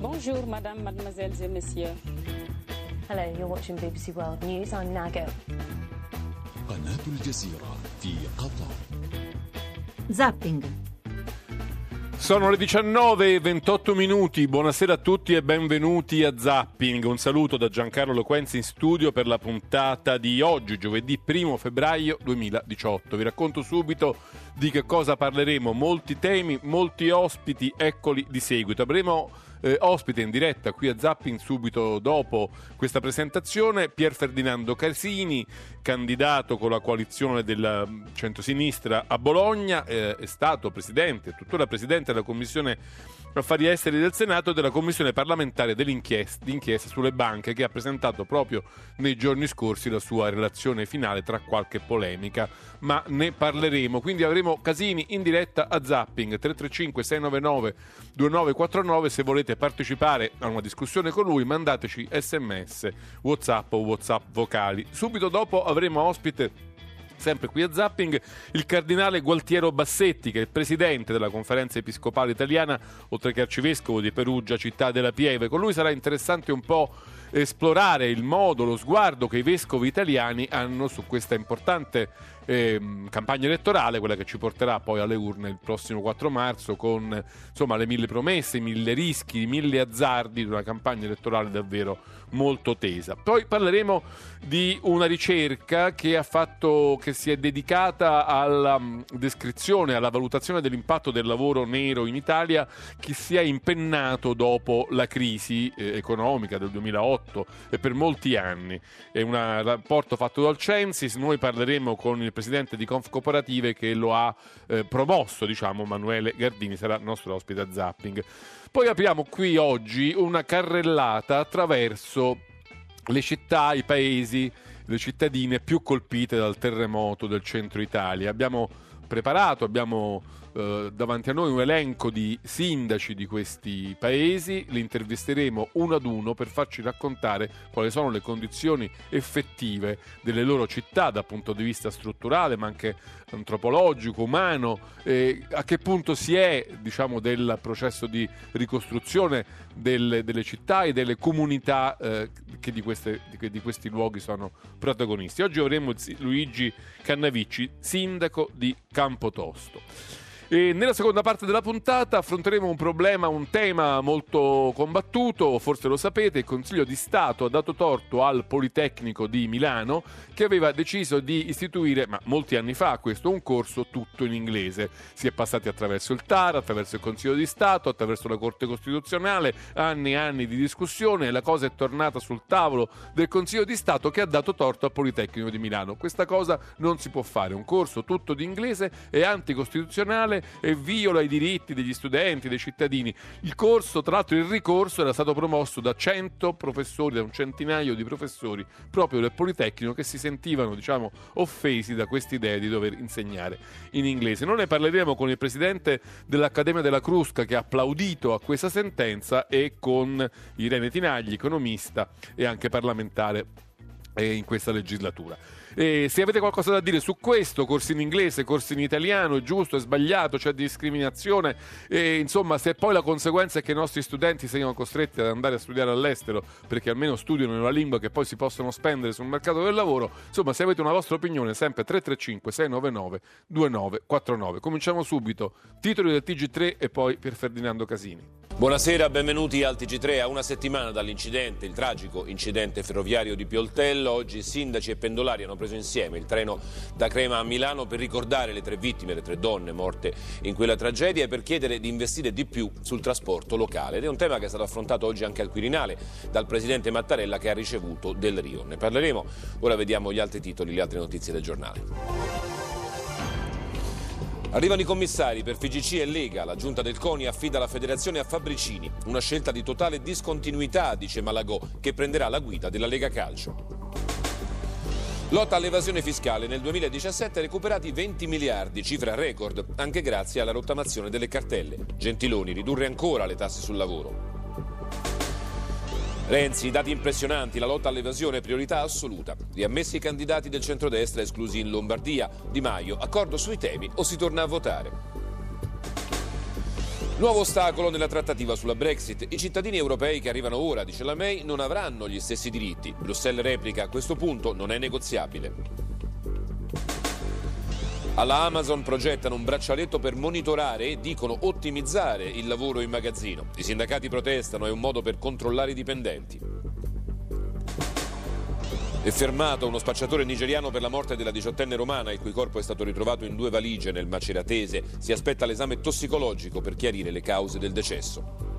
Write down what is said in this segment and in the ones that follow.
Bonjour, madame, mademoiselles et messieurs. Hello, you're watching BBC World News. I'm Nago. قناة الجزيرة في قطر Zapping. Sono le 19 e 28 minuti, buonasera a tutti e benvenuti a Zapping. Un saluto da Giancarlo Loquenzi in studio per la puntata di oggi, giovedì 1 febbraio 2018. Vi racconto subito di che cosa parleremo, molti temi, molti ospiti, eccoli di seguito. Avremo eh, ospite in diretta qui a Zapping subito dopo questa presentazione Pier Ferdinando Casini, candidato con la coalizione della centrosinistra a Bologna, eh, è stato presidente, tuttora presidente della Commissione Affari Esteri del Senato e della Commissione parlamentare dell'inchiesta sulle banche che ha presentato proprio nei giorni scorsi la sua relazione finale tra qualche polemica, ma ne parleremo. Quindi avremo Casini in diretta a Zapping 335 699 2949 se volete partecipare a una discussione con lui mandateci sms, whatsapp o whatsapp vocali. Subito dopo avremo ospite sempre qui a Zapping, il cardinale Gualtiero Bassetti, che è il presidente della conferenza episcopale italiana, oltre che arcivescovo di Perugia, città della Pieve. Con lui sarà interessante un po' esplorare il modo, lo sguardo che i vescovi italiani hanno su questa importante eh, campagna elettorale, quella che ci porterà poi alle urne il prossimo 4 marzo, con insomma le mille promesse, i mille rischi, i mille azzardi di una campagna elettorale davvero molto tesa. Poi parleremo di una ricerca che, fatto, che si è dedicata alla um, descrizione, alla valutazione dell'impatto del lavoro nero in Italia che si è impennato dopo la crisi eh, economica del 2008 e per molti anni. È un rapporto fatto dal Censis, noi parleremo con il presidente di Conf Cooperative che lo ha eh, promosso, diciamo, Manuele Gardini sarà nostro ospite a Zapping. Poi apriamo qui oggi una carrellata attraverso le città, i paesi, le cittadine più colpite dal terremoto del centro Italia. Abbiamo preparato, abbiamo eh, davanti a noi un elenco di sindaci di questi paesi, li intervisteremo uno ad uno per farci raccontare quali sono le condizioni effettive delle loro città dal punto di vista strutturale ma anche antropologico, umano, eh, a che punto si è diciamo, del processo di ricostruzione delle, delle città e delle comunità eh, che, di queste, che di questi luoghi sono protagonisti. Oggi avremo Luigi Cannavicci, sindaco di Campotosto. E nella seconda parte della puntata affronteremo un problema, un tema molto combattuto, forse lo sapete, il Consiglio di Stato ha dato torto al Politecnico di Milano che aveva deciso di istituire, ma molti anni fa questo, un corso tutto in inglese. Si è passati attraverso il TAR, attraverso il Consiglio di Stato, attraverso la Corte Costituzionale, anni e anni di discussione e la cosa è tornata sul tavolo del Consiglio di Stato che ha dato torto al Politecnico di Milano. Questa cosa non si può fare, un corso tutto di inglese è anticostituzionale e viola i diritti degli studenti, dei cittadini. Il corso, tra l'altro il ricorso, era stato promosso da 100 professori, da un centinaio di professori proprio del Politecnico che si sentivano, diciamo, offesi da questa idea di dover insegnare in inglese. Noi ne parleremo con il presidente dell'Accademia della Crusca che ha applaudito a questa sentenza e con Irene Tinagli, economista e anche parlamentare eh, in questa legislatura. E se avete qualcosa da dire su questo, corsi in inglese, corsi in italiano, è giusto, è sbagliato, c'è discriminazione, e, insomma se poi la conseguenza è che i nostri studenti siano costretti ad andare a studiare all'estero perché almeno studiano in una lingua che poi si possono spendere sul mercato del lavoro, insomma se avete una vostra opinione sempre 335 699 2949. Cominciamo subito, titoli del TG3 e poi per Ferdinando Casini. Buonasera, benvenuti al TG3. A una settimana dall'incidente, il tragico incidente ferroviario di Pioltello, oggi sindaci e pendolari hanno preso insieme il treno da Crema a Milano per ricordare le tre vittime, le tre donne morte in quella tragedia e per chiedere di investire di più sul trasporto locale. Ed è un tema che è stato affrontato oggi anche al Quirinale dal presidente Mattarella che ha ricevuto del Rio. Ne parleremo, ora vediamo gli altri titoli, le altre notizie del giornale. Arrivano i commissari per FIGC e Lega. La giunta del CONI affida la federazione a Fabricini. Una scelta di totale discontinuità, dice Malagò, che prenderà la guida della Lega Calcio. Lotta all'evasione fiscale. Nel 2017 recuperati 20 miliardi, cifra record, anche grazie alla rottamazione delle cartelle. Gentiloni, ridurre ancora le tasse sul lavoro. Renzi, dati impressionanti, la lotta all'evasione è priorità assoluta. Riammessi i candidati del centrodestra esclusi in Lombardia. Di Maio, accordo sui temi o si torna a votare. Nuovo ostacolo nella trattativa sulla Brexit. I cittadini europei che arrivano ora, dice la May, non avranno gli stessi diritti. Bruxelles replica a questo punto non è negoziabile. Alla Amazon progettano un braccialetto per monitorare e dicono ottimizzare il lavoro in magazzino. I sindacati protestano, è un modo per controllare i dipendenti. È fermato uno spacciatore nigeriano per la morte della diciottenne romana, il cui corpo è stato ritrovato in due valigie nel Maceratese. Si aspetta l'esame tossicologico per chiarire le cause del decesso.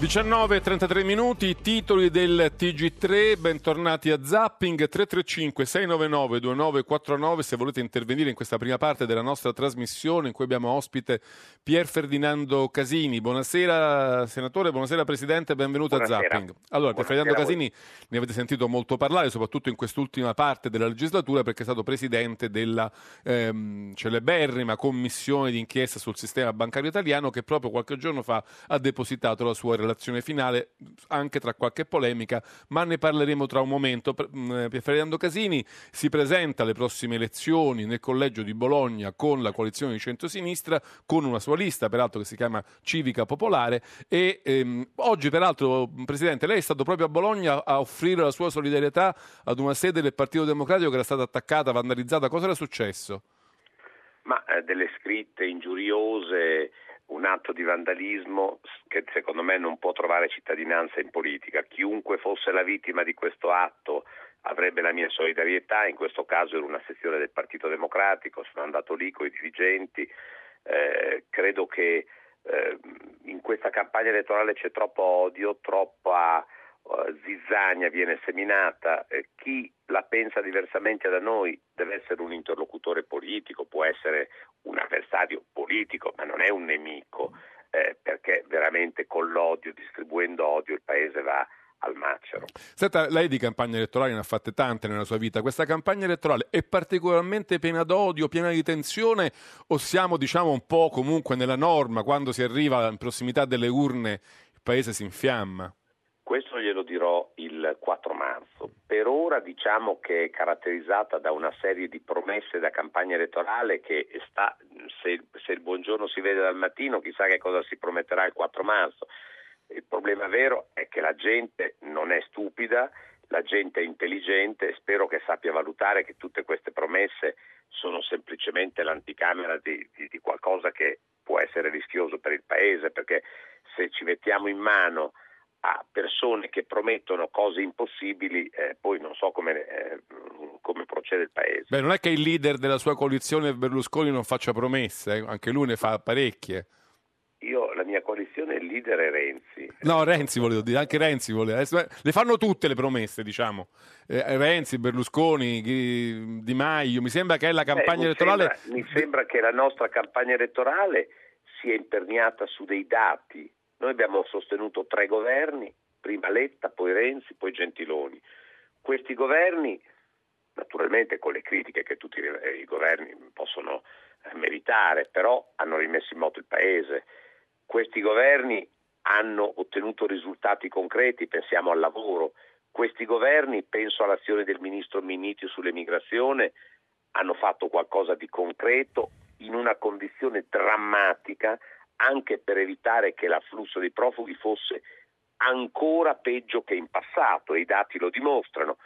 19.33 minuti, titoli del TG3, bentornati a Zapping 335 699 2949 se volete intervenire in questa prima parte della nostra trasmissione in cui abbiamo ospite Pier Ferdinando Casini. Buonasera senatore, buonasera presidente, benvenuto buonasera. a Zapping. Allora, Pier Ferdinando Casini ne avete sentito molto parlare, soprattutto in quest'ultima parte della legislatura perché è stato presidente della ehm, celeberrima commissione d'inchiesta sul sistema bancario italiano che proprio qualche giorno fa ha depositato la sua relazione relazione finale, anche tra qualche polemica, ma ne parleremo tra un momento. Mm, Pier Ferdinando Casini si presenta alle prossime elezioni nel collegio di Bologna con la coalizione di centrosinistra, con una sua lista, peraltro che si chiama Civica Popolare, e ehm, oggi peraltro, Presidente, lei è stato proprio a Bologna a offrire la sua solidarietà ad una sede del Partito Democratico che era stata attaccata, vandalizzata. Cosa era successo? Ma eh, delle scritte ingiuriose un atto di vandalismo che secondo me non può trovare cittadinanza in politica. Chiunque fosse la vittima di questo atto avrebbe la mia solidarietà, in questo caso era una sezione del Partito Democratico, sono andato lì con i dirigenti, eh, credo che eh, in questa campagna elettorale c'è troppo odio, troppa zizzania viene seminata, eh, chi la pensa diversamente da noi deve essere un interlocutore politico, può essere un avversario politico, ma non è un nemico, eh, perché veramente con l'odio, distribuendo odio, il paese va al macero. Senta, lei di campagne elettorali ne ha fatte tante nella sua vita. Questa campagna elettorale è particolarmente piena d'odio, piena di tensione o siamo diciamo un po' comunque nella norma, quando si arriva in prossimità delle urne il paese si infiamma? Questo glielo dirò il 4 marzo. Per ora diciamo che è caratterizzata da una serie di promesse da campagna elettorale che sta, se, se, il buongiorno si vede dal mattino, chissà che cosa si prometterà il 4 marzo. Il problema vero è che la gente non è stupida, la gente è intelligente e spero che sappia valutare che tutte queste promesse sono semplicemente l'anticamera di, di, di qualcosa che può essere rischioso per il Paese, perché se ci mettiamo in mano a persone che promettono cose impossibili, eh, poi non so come, eh, come, procede il Paese. Beh, non è che il leader della sua coalizione Berlusconi non faccia promesse, eh? anche lui ne fa parecchie. Io, la mia coalizione, il leader è Renzi. No, Renzi volevo dire, anche Renzi vuole. Le fanno tutte le promesse, diciamo. Eh, Renzi, Berlusconi, Di Maio, mi sembra che è la campagna Beh, elettorale... Sembra, mi sembra che la nostra campagna elettorale sia imperniata su dei dati noi abbiamo sostenuto tre governi, prima Letta, poi Renzi, poi Gentiloni. Questi governi, naturalmente con le critiche che tutti i governi possono eh, meritare, però hanno rimesso in moto il Paese. Questi governi hanno ottenuto risultati concreti, pensiamo al lavoro. Questi governi, penso all'azione del ministro Minniti sull'emigrazione, hanno fatto qualcosa di concreto in una condizione drammatica anche per evitare che l'afflusso dei profughi fosse ancora peggio che in passato e i dati lo dimostrano.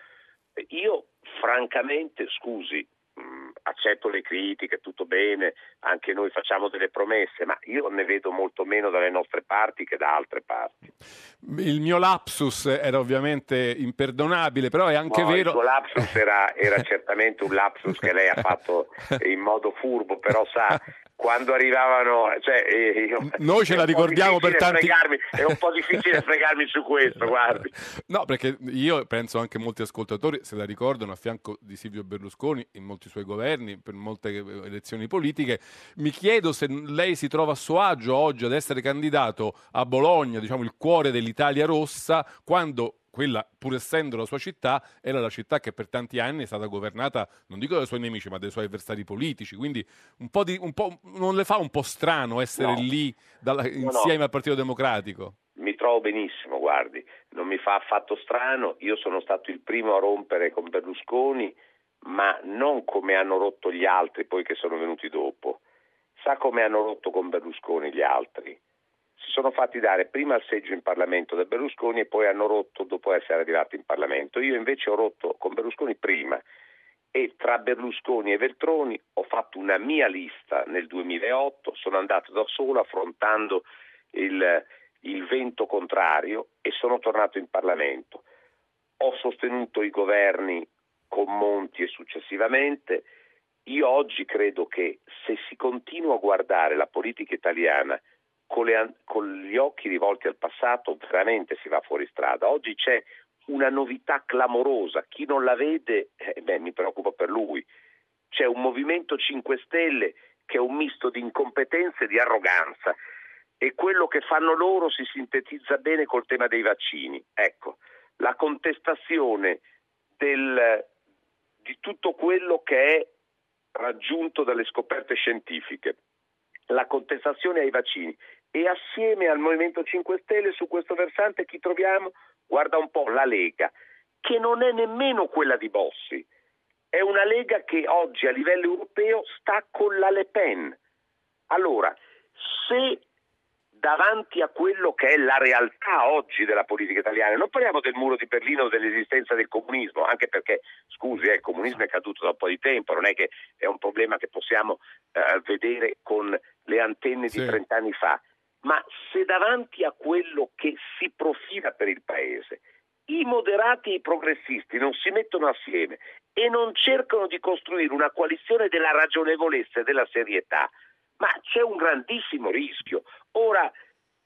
Io francamente, scusi, mm, accetto le critiche, tutto bene, anche noi facciamo delle promesse, ma io ne vedo molto meno dalle nostre parti che da altre parti. Il mio lapsus era ovviamente imperdonabile, però è anche no, vero... Il suo lapsus era, era certamente un lapsus che lei ha fatto in modo furbo, però sa, quando arrivavano, cioè, eh, io, noi ce la ricordiamo per tanti fregarmi, è un po' difficile fregarmi su questo, guardi. No, perché io penso anche molti ascoltatori se la ricordano a fianco di Silvio Berlusconi in molti suoi governi, per molte elezioni politiche. Mi chiedo se lei si trova a suo agio oggi ad essere candidato a Bologna, diciamo il cuore dell'Italia rossa, quando quella, pur essendo la sua città, era la città che per tanti anni è stata governata, non dico dai suoi nemici, ma dai suoi avversari politici. Quindi un po di, un po', non le fa un po' strano essere no. lì dalla, insieme no. al Partito Democratico? Mi trovo benissimo, guardi, non mi fa affatto strano. Io sono stato il primo a rompere con Berlusconi, ma non come hanno rotto gli altri poi che sono venuti dopo. sa come hanno rotto con Berlusconi gli altri? Si sono fatti dare prima il seggio in Parlamento da Berlusconi e poi hanno rotto dopo essere arrivati in Parlamento. Io invece ho rotto con Berlusconi prima e tra Berlusconi e Veltroni ho fatto una mia lista nel 2008, sono andato da solo affrontando il, il vento contrario e sono tornato in Parlamento. Ho sostenuto i governi con Monti e successivamente. Io oggi credo che se si continua a guardare la politica italiana con, le, con, gli occhi rivolti al passato, veramente si va fuori strada. Oggi c'è una novità clamorosa, chi non la vede, eh, beh, mi preoccupa per lui. C'è un movimento 5 Stelle che è un misto di incompetenza e di arroganza e quello che fanno loro si sintetizza bene col tema dei vaccini. Ecco, la contestazione del, di tutto quello che è raggiunto dalle scoperte scientifiche, la contestazione ai vaccini e assieme al Movimento 5 Stelle su questo versante chi troviamo? Guarda un po' la Lega, che non è nemmeno quella di Bossi, è una Lega che oggi a livello europeo sta con la Le Pen. Allora, se davanti a quello che è la realtà oggi della politica italiana. Non parliamo del muro di Berlino o dell'esistenza del comunismo, anche perché, scusi, eh, il comunismo è caduto da un po' di tempo, non è che è un problema che possiamo eh, vedere con le antenne di 30 anni fa. Ma se davanti a quello che si profila per il Paese i moderati e i progressisti non si mettono assieme e non cercano di costruire una coalizione della ragionevolezza e della serietà, ma c'è un grandissimo rischio. Ora,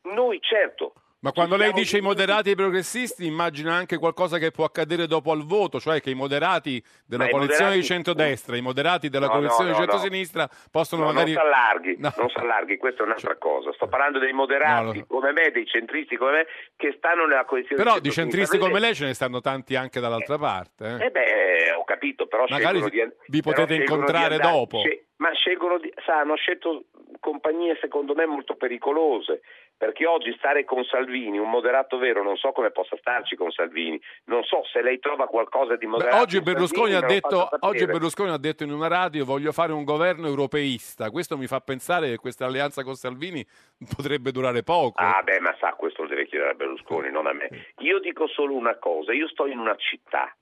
noi certo. Ma quando lei dice i moderati e i progressisti, immagina anche qualcosa che può accadere dopo al voto, cioè che i moderati della Ma coalizione moderati... di centrodestra, i moderati della no, coalizione no, no, di centrosinistra possono magari. Non si allarghi, non si allarghi, questa è un'altra cioè... cosa. Sto parlando dei moderati come me, dei centristi come me, che stanno nella coalizione Però di centristi come lei ce ne stanno tanti anche dall'altra eh, parte. Eh, eh beh, ho capito, però magari di... vi potete incontrare andare... dopo. Ma scelgono di... Sa, hanno scelto compagnie secondo me molto pericolose perché oggi stare con Salvini, un moderato vero, non so come possa starci con Salvini, non so se lei trova qualcosa di moderato. Beh, oggi, Berlusconi Salvini, detto, oggi, Berlusconi ha detto, in una radio voglio fare un governo europeista, questo mi fa pensare che questa alleanza con Salvini potrebbe durare poco. Ah beh, ma sa, questo lo deve chiedere a Berlusconi, non a me. Io dico solo una cosa, io sto in una città,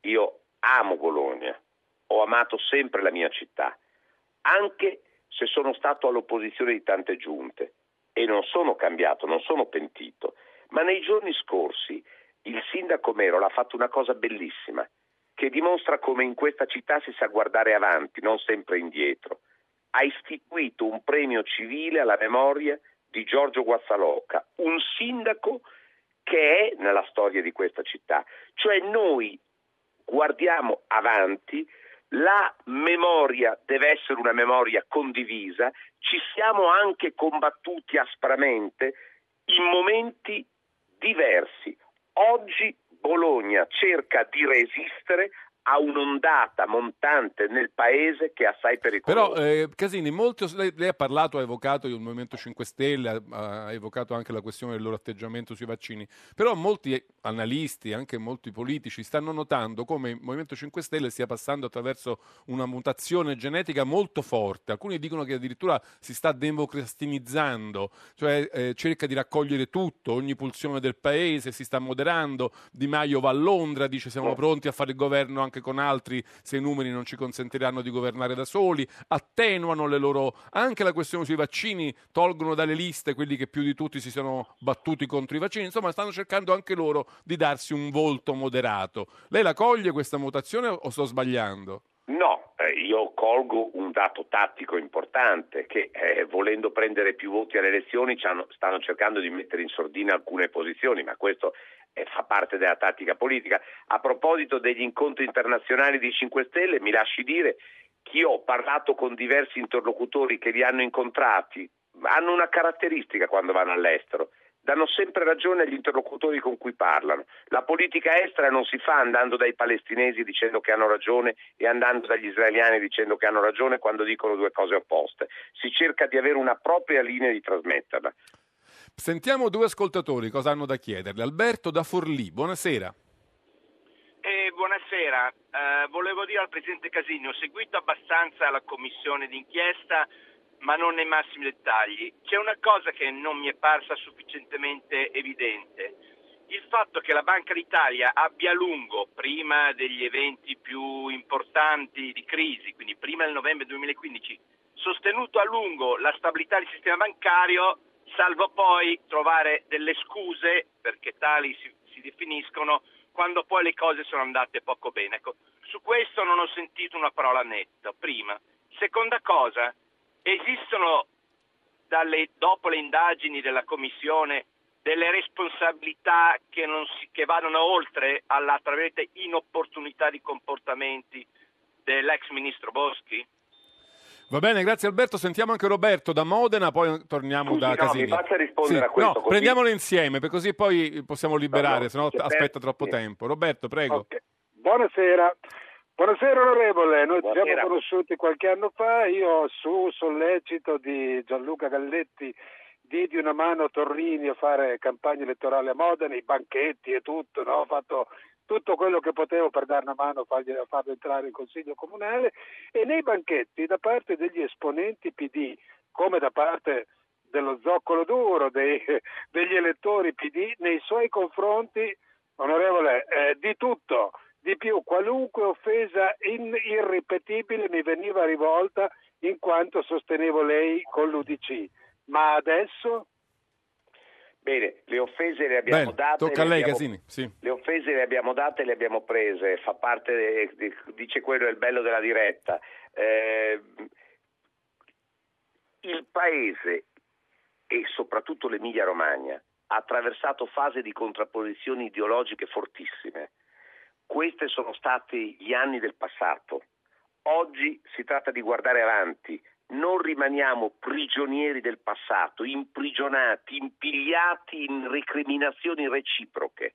io amo Bologna, ho amato sempre la mia città, anche se sono stato all'opposizione di tante giunte e non sono cambiato, non sono pentito, ma nei giorni scorsi il sindaco Mero ha fatto una cosa bellissima, che dimostra come in questa città si sa guardare avanti, non sempre indietro. Ha istituito un premio civile alla memoria di Giorgio Guazzalocca, un sindaco che è nella storia di questa città. Cioè noi guardiamo avanti la memoria deve essere una memoria condivisa, ci siamo anche combattuti aspramente in momenti diversi. Oggi Bologna cerca di resistere a un'ondata montante nel paese che è assai pericolosa. Però eh, Casini, molto, lei, lei, ha parlato, ha evocato il Movimento 5 Stelle, ha, ha, evocato anche la questione del loro atteggiamento sui vaccini, però molti analisti, anche molti politici, stanno notando come il Movimento 5 Stelle stia passando attraverso una mutazione genetica molto forte. Alcuni dicono che addirittura si sta democrastinizzando, cioè eh, cerca di raccogliere tutto, ogni pulsione del paese, si sta moderando, Di Maio va a Londra, dice siamo oh. pronti a fare il governo anche anche con altri se i numeri non ci consentiranno di governare da soli, attenuano le loro anche la questione sui vaccini, tolgono dalle liste quelli che più di tutti si sono battuti contro i vaccini, insomma stanno cercando anche loro di darsi un volto moderato. Lei la coglie questa mutazione o sto sbagliando? No, eh, io colgo un dato tattico importante che eh, volendo prendere più voti alle elezioni stanno cercando di mettere in sordina alcune posizioni, ma questo fa parte della tattica politica. A proposito degli incontri internazionali di 5 Stelle, mi lasci dire che io ho parlato con diversi interlocutori che li hanno incontrati, hanno una caratteristica quando vanno all'estero. Danno sempre ragione agli interlocutori con cui parlano. La politica estera non si fa andando dai palestinesi dicendo che hanno ragione e andando dagli israeliani dicendo che hanno ragione quando dicono due cose opposte. Si cerca di avere una propria linea di trasmetterla. Sentiamo due ascoltatori cosa hanno da chiederle. Alberto da Forlì, buonasera. Eh, buonasera, eh, volevo dire al Presidente Casini, ho seguito abbastanza la commissione d'inchiesta ma non nei massimi dettagli. C'è una cosa che non mi è parsa sufficientemente evidente. Il fatto che la Banca d'Italia abbia a lungo, prima degli eventi più importanti di crisi, quindi prima del novembre 2015, sostenuto a lungo la stabilità del sistema bancario, salvo poi trovare delle scuse, perché tali si, si definiscono, quando poi le cose sono andate poco bene. Ecco, su questo non ho sentito una parola netta, prima. Seconda cosa, esistono dalle, dopo le indagini della Commissione delle responsabilità che, si, che vadano oltre alla inopportunità di comportamenti dell'ex ministro Boschi? Va bene, grazie Alberto. Sentiamo anche Roberto da Modena, poi torniamo Scusi, da no, Casini. mi faccia rispondere sì, a questo. No, così... prendiamolo insieme, per così poi possiamo liberare, no, no, se no aspetta troppo sì. tempo. Roberto, prego. Okay. Buonasera. Buonasera onorevole, noi ci siamo conosciuti qualche anno fa, io su sollecito di Gianluca Galletti diedi una mano a Torrini a fare campagna elettorale a Modena, i banchetti e tutto, no? ho fatto tutto quello che potevo per dare una mano a farlo entrare in consiglio comunale. E nei banchetti da parte degli esponenti PD come da parte dello zoccolo duro dei- degli elettori PD nei suoi confronti onorevole eh, di tutto di più qualunque offesa in- irripetibile mi veniva rivolta in quanto sostenevo lei con l'UDC ma adesso Bene, le offese le abbiamo Bene, date. tocca a le lei abbiamo- Casini. Sì. Le offese le abbiamo date e le abbiamo prese, fa parte, dice quello è il bello della diretta. Eh, il paese e soprattutto l'Emilia Romagna ha attraversato fasi di contrapposizioni ideologiche fortissime. Questi sono stati gli anni del passato. Oggi si tratta di guardare avanti. Non rimaniamo prigionieri del passato, imprigionati, impigliati in recriminazioni reciproche.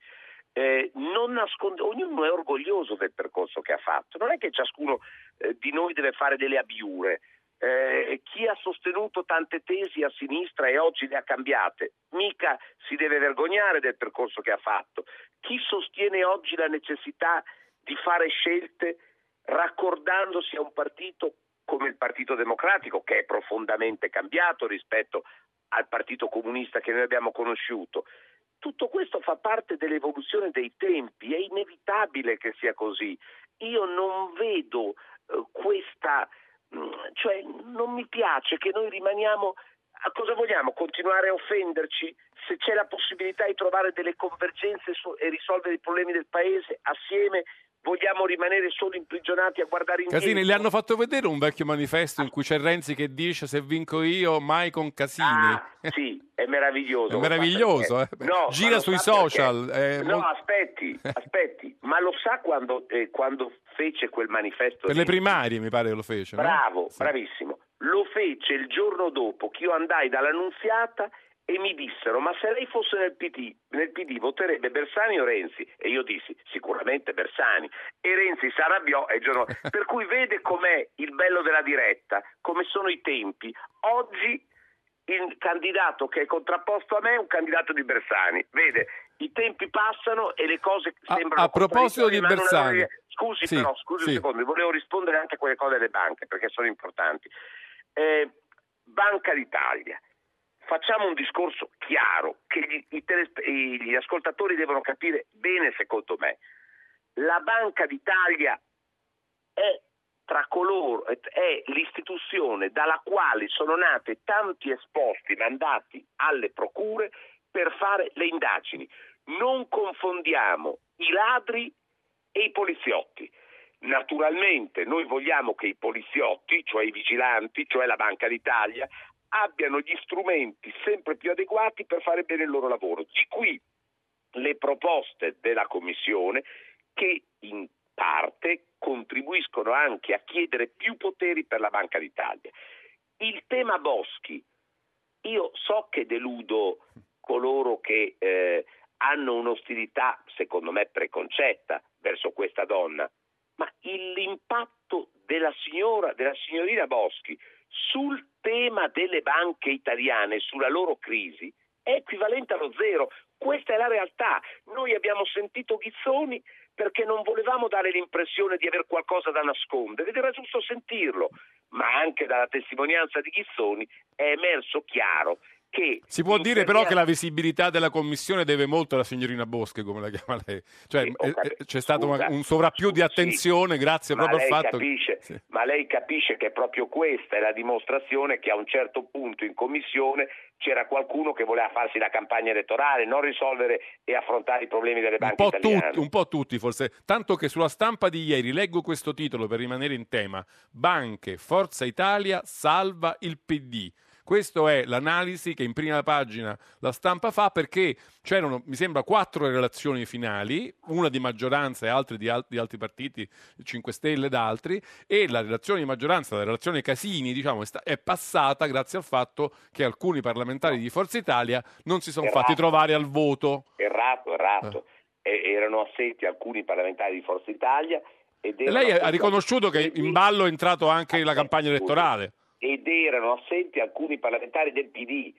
Eh, nasconde- ognuno è orgoglioso del percorso che ha fatto, non è che ciascuno eh, di noi deve fare delle abiure. Eh, chi ha sostenuto tante tesi a sinistra e oggi le ha cambiate, mica si deve vergognare del percorso che ha fatto. Chi sostiene oggi la necessità di fare scelte raccordandosi a un partito come il Partito Democratico, che è profondamente cambiato rispetto al Partito Comunista che noi abbiamo conosciuto. Tutto questo fa parte dell'evoluzione dei tempi, è inevitabile che sia così. Io non vedo eh, questa, mh, cioè non mi piace che noi rimaniamo a cosa vogliamo? Continuare a offenderci? Se c'è la possibilità di trovare delle convergenze su- e risolvere i problemi del paese assieme, vogliamo rimanere solo imprigionati a guardare indietro? Casini, le hanno fatto vedere un vecchio manifesto in cui c'è Renzi che dice se vinco io mai con Casini. Ah, sì, è meraviglioso. È meraviglioso, eh. No, Gira sui social, è No, molto- aspetti, aspetti, ma lo sa quando, eh, quando fece quel manifesto? Per le lì? primarie mi pare che lo fece. no? Bravo, Sì. bravissimo. Lo fece il giorno dopo che io andai dall'annunziata e mi dissero ma se lei fosse nel PD, nel PD voterebbe Bersani o Renzi? E io dissi sicuramente Bersani. E Renzi si arrabbiò e il giorno... Per cui vede com'è il bello della diretta, come sono i tempi. Oggi il candidato che è contrapposto a me è un candidato di Bersani. Vede, i tempi passano e le cose A- sembrano a proposito di Bersani. Scusi Sì, però, scusi sì. un secondo, volevo rispondere anche a quelle cose delle banche perché sono importanti. Eh, Banca d'Italia. Facciamo un discorso chiaro che gli, i i- gli ascoltatori devono capire bene secondo me. La Banca d'Italia è tra coloro, è l'istituzione dalla quale sono nate tanti esposti mandati alle procure per fare le indagini. Non confondiamo i ladri e i poliziotti. Naturalmente noi vogliamo che i poliziotti, cioè i vigilanti, cioè la Banca d'Italia, abbiano gli strumenti sempre più adeguati per fare bene il loro lavoro. Di qui le proposte della Commissione che in parte contribuiscono anche a chiedere più poteri per la Banca d'Italia. Il tema Boschi, io so che deludo coloro che eh, hanno un'ostilità, secondo me, preconcetta verso questa donna, ma l'impatto della signora, della signorina Boschi sul tema delle banche italiane, sulla loro crisi, è equivalente allo zero. Questa è la realtà. Noi abbiamo sentito Ghizzoni perché non volevamo dare l'impressione di aver qualcosa da nascondere ed era giusto sentirlo. ma anche dalla testimonianza di Ghizzoni, è emerso chiaro che si può dire però che la visibilità della commissione deve molto alla signorina Boschi, come la chiama lei. Cioè, Sì, eh, capito. eh, c'è stato Scusa, un sovrappiù di scusi, attenzione grazie ma proprio al fatto capisce, che... Sì. Ma lei capisce che proprio questa è la dimostrazione che a un certo punto in commissione c'era qualcuno che voleva farsi la campagna elettorale, non risolvere e affrontare i problemi delle Un banche po, italiane. tutti, un po' tutti forse, tanto che sulla stampa di ieri leggo questo titolo per rimanere in tema, Banche, Forza Italia salva il PD. Questa è l'analisi che in prima pagina la stampa fa perché c'erano, mi sembra, quattro relazioni finali, una di maggioranza e altre di, al- di altri partiti, il 5 Stelle ed altri, e la relazione di maggioranza, la relazione Casini, diciamo, è, passata grazie al fatto che alcuni parlamentari di Forza Italia non si sono fatti trovare al voto. Errato, errato. Eh. E- erano assenti alcuni parlamentari di Forza Italia ed lei ha riconosciuto che in ballo è entrato anche la campagna elettorale. Ed erano assenti alcuni parlamentari del PD.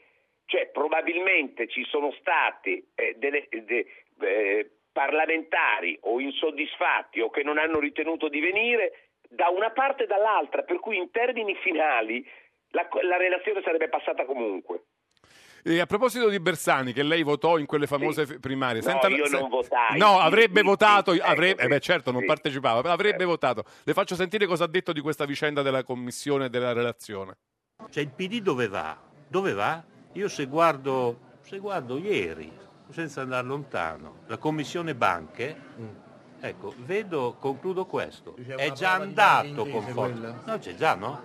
Cioè, probabilmente ci sono stati eh, delle, de- eh, parlamentari o insoddisfatti o che non hanno ritenuto di venire da una parte e dall'altra, per cui in termini finali la, la relazione sarebbe passata comunque. E a proposito di Bersani, che lei votò in quelle famose Sì. primarie, No, io non votai. No, avrebbe sì, votato, sì, ecco, avrebbe, sì, eh beh, certo, non sì. partecipava, però avrebbe Eh. votato. Le faccio sentire cosa ha detto di questa vicenda della commissione e della relazione. Cioè il PD dove va? Dove va? Io se guardo, se guardo ieri, senza andare lontano, la commissione banche, ecco, vedo, concludo questo, è già andato con forza. No, c'è già, no?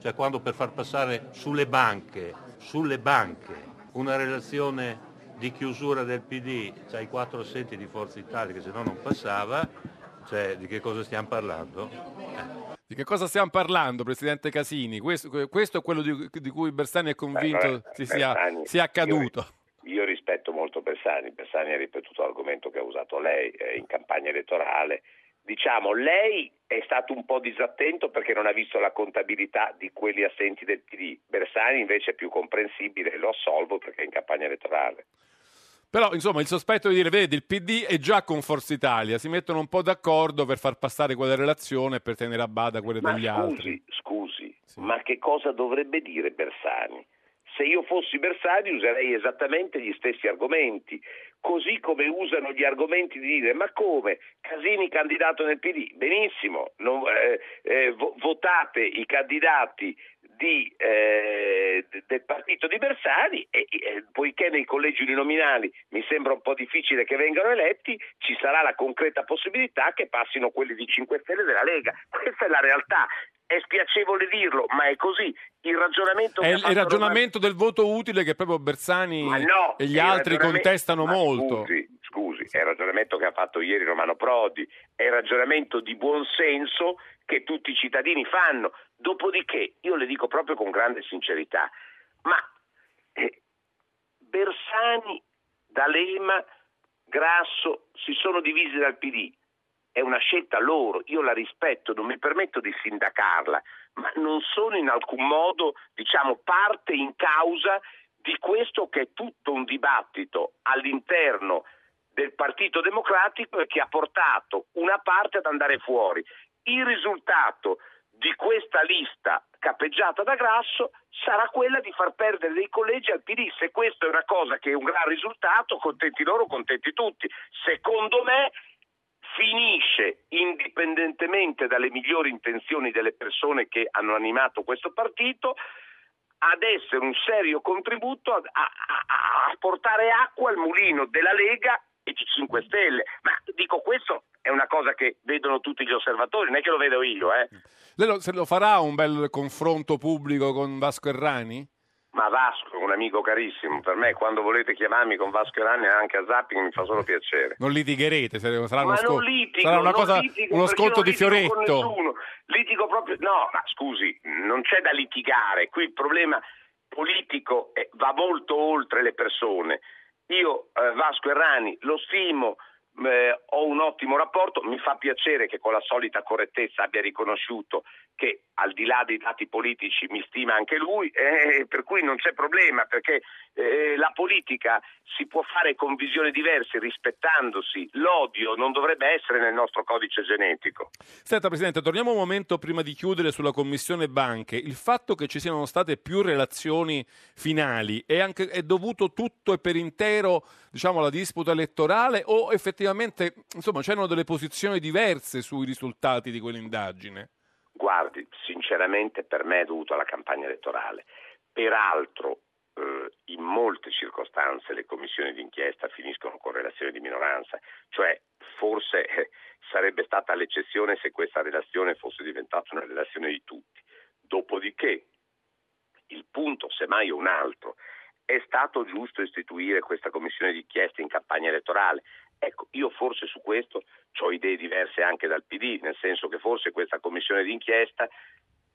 Cioè quando per far passare sulle banche, sulle banche, una relazione di chiusura del PD, c'hai i quattro assenti di Forza Italia che se no non passava, cioè di che cosa stiamo parlando? Eh. Di che cosa stiamo parlando, Presidente Casini? Questo, questo è quello di, di cui Bersani è convinto Beh, si sia, Bersani, sia accaduto. Io, io rispetto molto Bersani, Bersani ha ripetuto l'argomento che ha usato lei eh, in campagna elettorale. Diciamo, lei è stato un po' disattento perché non ha visto la contabilità di quelli assenti del PD. Bersani invece è più comprensibile, lo assolvo perché è in campagna elettorale. Però, insomma, il sospetto di dire, vedi, il PD è già con Forza Italia, si mettono un po' d'accordo per far passare quella relazione e per tenere a bada quelle Ma degli scusi, altri. scusi, Sì. ma che cosa dovrebbe dire Bersani? Se io fossi Bersani userei esattamente gli stessi argomenti, così come usano gli argomenti di dire ma come Casini candidato nel PD? Benissimo, non- eh, eh, vo- votate i candidati di, eh, del partito di Bersani e eh, poiché nei collegi uninominali mi sembra un po' difficile che vengano eletti, ci sarà la concreta possibilità che passino quelli di 5 Stelle della Lega. Questa è la realtà. È spiacevole dirlo, ma è così. Il ragionamento È il, ragionamento del voto utile che proprio Bersani no, e gli altri ragionamento- contestano ma molto. Scusi, scusi, è il ragionamento che ha fatto ieri Romano Prodi, è il ragionamento di buon senso che tutti i cittadini fanno. Dopodiché, io le dico proprio con grande sincerità, ma eh, Bersani, D'Alema, Grasso si sono divisi dal PD. È una scelta loro, io la rispetto, non mi permetto di sindacarla, ma non sono in alcun modo, diciamo, parte in causa di questo che è tutto un dibattito all'interno del Partito Democratico e che ha portato una parte ad andare fuori. Il risultato di questa lista capeggiata da Grasso sarà quella di far perdere dei collegi al PD. Se questo è una cosa che è un gran risultato, contenti loro, contenti tutti. Secondo me finisce, indipendentemente dalle migliori intenzioni delle persone che hanno animato questo partito, ad essere un serio contributo a, a- a- portare acqua al mulino della Lega e di 5 Stelle. Ma dico questo è una cosa che vedono tutti gli osservatori, non è che lo vedo io, eh. Lei lo, se lo farà un bel confronto pubblico con Vasco Errani? Ma Vasco è un amico carissimo, per me quando volete chiamarmi con Vasco Erani anche a Zapping mi fa solo piacere. Non litigherete, se- sarà, uno non litigo, sarà una cosa, litigo uno non di fioretto. Litigo proprio no, ma scusi, non c'è da litigare, qui il problema politico eh, va molto oltre le persone. Io eh, Vasco Errani lo stimo, eh, ho un ottimo rapporto, mi fa piacere che con la solita correttezza abbia riconosciuto che al di là dei dati politici mi stima anche lui, eh, per cui non c'è problema perché eh, la politica si può fare con visioni diverse rispettandosi, l'odio non dovrebbe essere nel nostro codice genetico. Senta Presidente, torniamo un momento prima di chiudere sulla Commissione Banche. Il fatto che ci siano state più relazioni finali è, anche, è dovuto tutto e per intero diciamo, alla disputa elettorale o effettivamente insomma, c'erano delle posizioni diverse sui risultati di quell'indagine? Guardi, sinceramente per me è dovuto alla campagna elettorale. Peraltro, eh, in molte circostanze le commissioni d'inchiesta finiscono con relazioni di minoranza, cioè forse eh, sarebbe stata l'eccezione se questa relazione fosse diventata una relazione di tutti. Dopodiché, il punto, semmai un altro, è stato giusto istituire questa commissione d'inchiesta in campagna elettorale? Ecco, io forse su questo ho idee diverse anche dal PD, nel senso che forse questa commissione d'inchiesta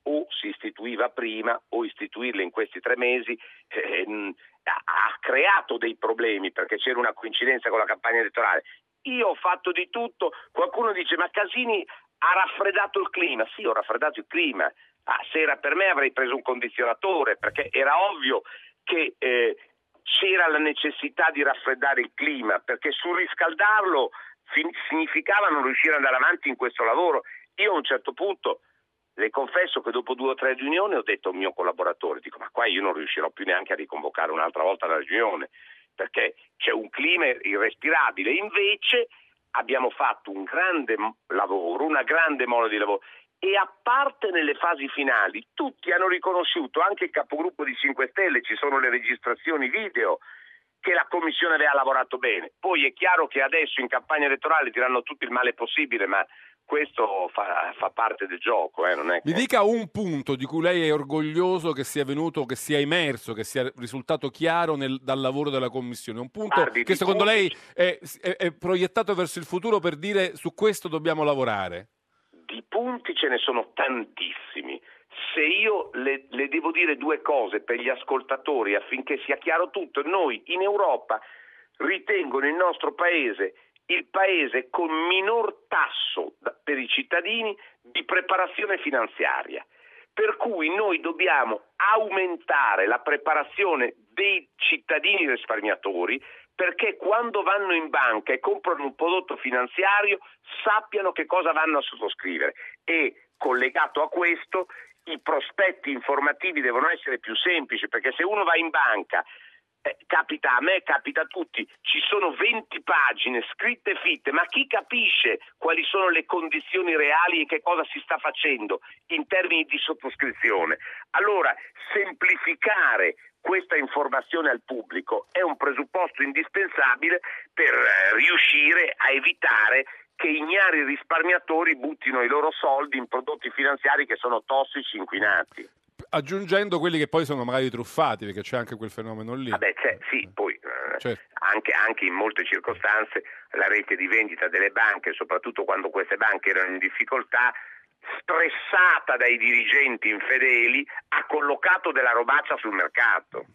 o si istituiva prima o istituirla in questi tre mesi eh, ha creato dei problemi perché c'era una coincidenza con la campagna elettorale. Io ho fatto di tutto, qualcuno dice ma Casini ha raffreddato il clima, sì ho raffreddato il clima, ah, se era per me avrei preso un condizionatore perché era ovvio che eh, c'era la necessità di raffreddare il clima, perché surriscaldarlo significava non riuscire ad andare avanti in questo lavoro. Io a un certo punto le confesso che dopo due o tre riunioni ho detto al mio collaboratore, dico ma qua io non riuscirò più neanche a riconvocare un'altra volta la riunione, perché c'è un clima irrespirabile. Invece abbiamo fatto un grande lavoro, una grande mole di lavoro e a parte nelle fasi finali tutti hanno riconosciuto, anche il capogruppo di 5 Stelle, ci sono le registrazioni video, che la Commissione aveva lavorato bene. Poi è chiaro che adesso in campagna elettorale diranno tutto il male possibile, ma questo fa, fa parte del gioco. Eh, che... Mi dica un punto di cui lei è orgoglioso che sia venuto, che sia emerso, che sia risultato chiaro nel, dal lavoro della Commissione. Un punto Guardi, che secondo punti... lei è, è, è proiettato verso il futuro per dire su questo dobbiamo lavorare? Di punti ce ne sono tantissimi. Se io le, le, devo dire due cose per gli ascoltatori affinché sia chiaro tutto, noi in Europa ritengono il nostro paese il paese con minor tasso per i cittadini di preparazione finanziaria. Per cui noi dobbiamo aumentare la preparazione dei cittadini risparmiatori perché quando vanno in banca e comprano un prodotto finanziario sappiano che cosa vanno a sottoscrivere. E collegato a questo i prospetti informativi devono essere più semplici perché se uno va in banca eh, capita a me, capita a tutti, ci sono 20 pagine scritte fitte, ma chi capisce quali sono le condizioni reali e che cosa si sta facendo in termini di sottoscrizione? Allora, semplificare questa informazione al pubblico è un presupposto indispensabile per eh, riuscire a evitare che ignari risparmiatori buttino i loro soldi in prodotti finanziari che sono tossici, inquinati. Aggiungendo quelli che poi sono magari truffati, perché c'è anche quel fenomeno lì. Vabbè, sì, poi eh, certo. anche, anche, in molte circostanze la rete di vendita delle banche, soprattutto quando queste banche erano in difficoltà, stressata dai dirigenti infedeli, ha collocato della robaccia sul mercato.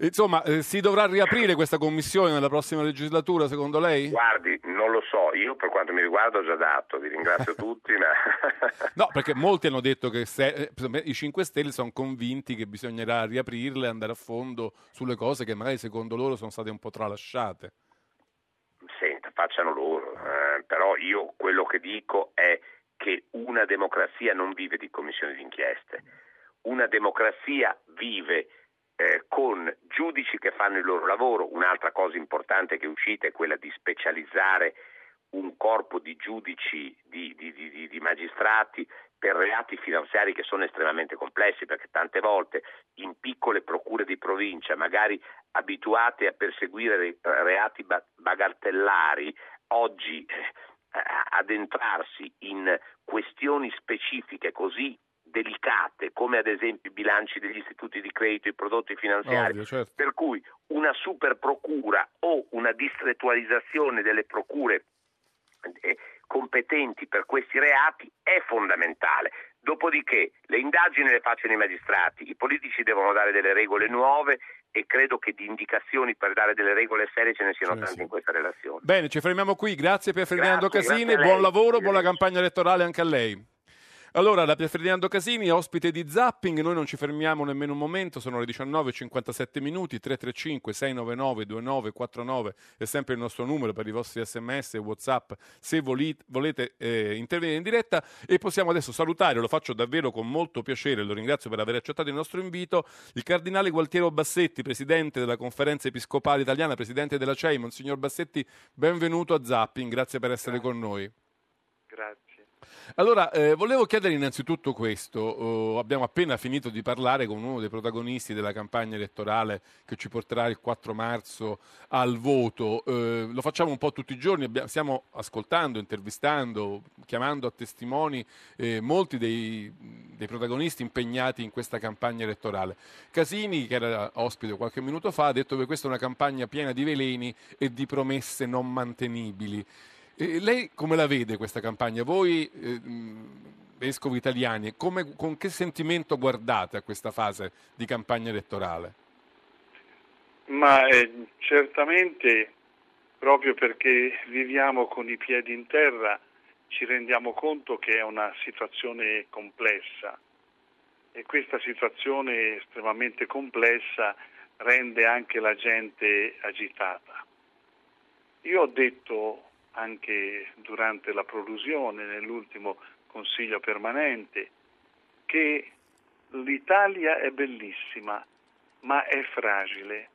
Insomma, eh, si dovrà riaprire questa commissione nella prossima legislatura, secondo lei? Guardi, non lo so, io per quanto mi riguarda ho già dato, vi ringrazio tutti. Ma... no, perché molti hanno detto che se, eh, i 5 Stelle sono convinti che bisognerà riaprirle e andare a fondo sulle cose che magari secondo loro sono state un po' tralasciate. Senta, facciano loro, eh, però io quello che dico è che una democrazia non vive di commissioni d'inchieste, una democrazia vive eh, con giudici che fanno il loro lavoro. Un'altra cosa importante che è uscita è quella di specializzare un corpo di giudici, di, di, di, di, magistrati per reati finanziari che sono estremamente complessi, perché tante volte in piccole procure di provincia, magari abituate a perseguire reati bagattellari, oggi eh, addentrarsi in questioni specifiche così delicate come ad esempio i bilanci degli istituti di credito, i prodotti finanziari, Ovvio, certo. per cui una super procura o una distrettualizzazione delle procure eh, competenti per questi reati è fondamentale. Dopodiché le indagini le facciano i magistrati, i politici devono dare delle regole nuove e credo che di indicazioni per dare delle regole serie ce ne siano Ce ne tante siano. in questa relazione. Bene, ci fermiamo qui. Grazie per Ferdinando Grazie, Casini, buon lavoro, buona campagna elettorale anche a lei. Allora, da Pier Ferdinando Casini, ospite di Zapping, noi non ci fermiamo nemmeno un momento, sono le 19.57 minuti, 335 699 2949 è sempre il nostro numero per i vostri sms e whatsapp se voli- volete eh, intervenire in diretta. E possiamo adesso salutare, lo faccio davvero con molto piacere, lo ringrazio per aver accettato il nostro invito, il cardinale Gualtiero Bassetti, presidente della conferenza episcopale italiana, presidente della CEI, Monsignor Bassetti, benvenuto a Zapping, grazie per essere con noi. Allora, eh, volevo chiedere innanzitutto questo. Oh, abbiamo appena finito di parlare con uno dei protagonisti della campagna elettorale che ci porterà il 4 marzo al voto. Eh, lo facciamo un po' tutti i giorni, abbia- stiamo ascoltando, intervistando, chiamando a testimoni eh, molti dei, dei protagonisti impegnati in questa campagna elettorale. Casini, che era ospite qualche minuto fa, ha detto che questa è una campagna piena di veleni e di promesse non mantenibili. E lei come la vede questa campagna? Voi, eh, vescovi italiani, come- con che sentimento guardate a questa fase di campagna elettorale? Ma eh, certamente proprio perché viviamo con i piedi in terra ci rendiamo conto che è una situazione complessa e questa situazione estremamente complessa rende anche la gente agitata. Io ho detto anche durante la prolusione, nell'ultimo consiglio permanente, che l'Italia è bellissima, ma è fragile.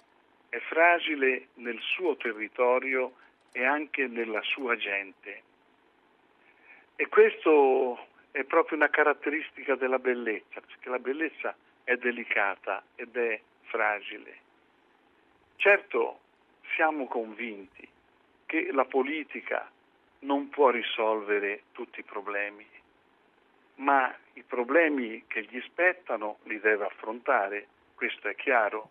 È fragile nel suo territorio e anche nella sua gente. E questo è proprio una caratteristica della bellezza, perché la bellezza è delicata ed è fragile. Certo, siamo convinti che la politica non può risolvere tutti i problemi, ma i problemi che gli spettano li deve affrontare, questo è chiaro.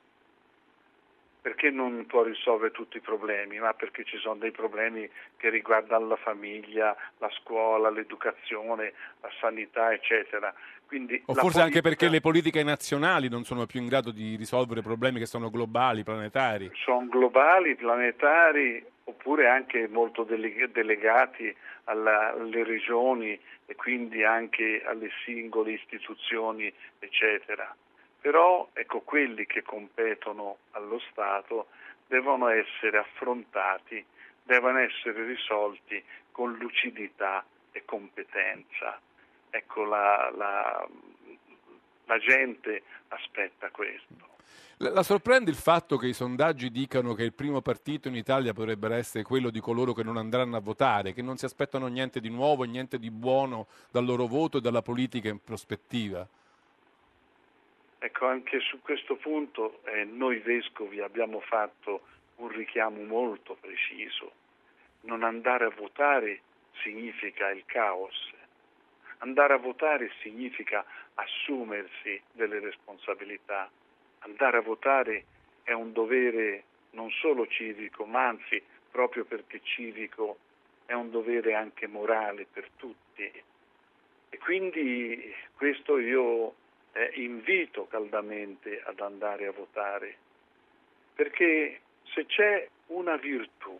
Perché non può risolvere tutti i problemi? Ma perché ci sono dei problemi che riguardano la famiglia, la scuola, l'educazione, la sanità, eccetera. Quindi O forse anche politica- perché le politiche nazionali non sono più in grado di risolvere problemi che sono globali, planetari. sono globali, planetari, oppure anche molto dele- delegati alla- alle regioni e quindi anche alle singole istituzioni, eccetera. Però ecco, quelli che competono allo Stato devono essere affrontati, devono essere risolti con lucidità e competenza. Ecco, la, la- la gente aspetta questo. La, sorprende il fatto che i sondaggi dicano che il primo partito in Italia potrebbe essere quello di coloro che non andranno a votare, che non si aspettano niente di nuovo niente di buono dal loro voto e dalla politica in prospettiva. Ecco, anche su questo punto eh, noi vescovi abbiamo fatto un richiamo molto preciso. Non andare a votare significa il caos. Andare a votare significa assumersi delle responsabilità. Andare a votare è un dovere non solo civico, ma anzi, proprio perché civico, è un dovere anche morale per tutti. E quindi questo io eh, invito caldamente ad andare a votare, perché se c'è una virtù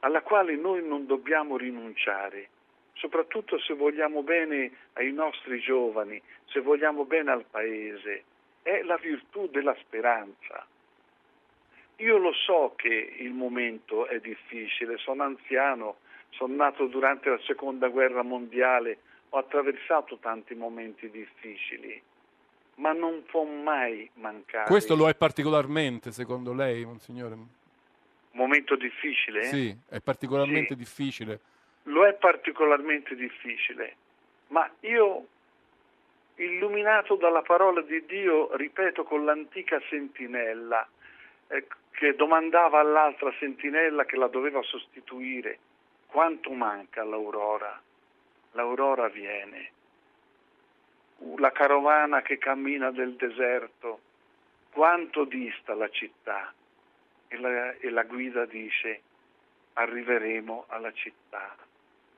alla quale noi non dobbiamo rinunciare, soprattutto se vogliamo bene ai nostri giovani, se vogliamo bene al Paese, è la virtù della speranza. Io lo so che il momento è difficile, sono anziano, sono nato durante la seconda guerra mondiale, ho attraversato tanti momenti difficili, ma non può mai mancare. Questo lo è particolarmente, secondo lei, Monsignore? Momento difficile? Sì, è particolarmente Sì. difficile. Lo è particolarmente difficile, ma io, illuminato dalla parola di Dio, ripeto con l'antica sentinella, eh, che domandava all'altra sentinella che la doveva sostituire, quanto manca l'aurora? L'aurora viene. La carovana che cammina del deserto, quanto dista la città? E la, e la guida dice, arriveremo alla città.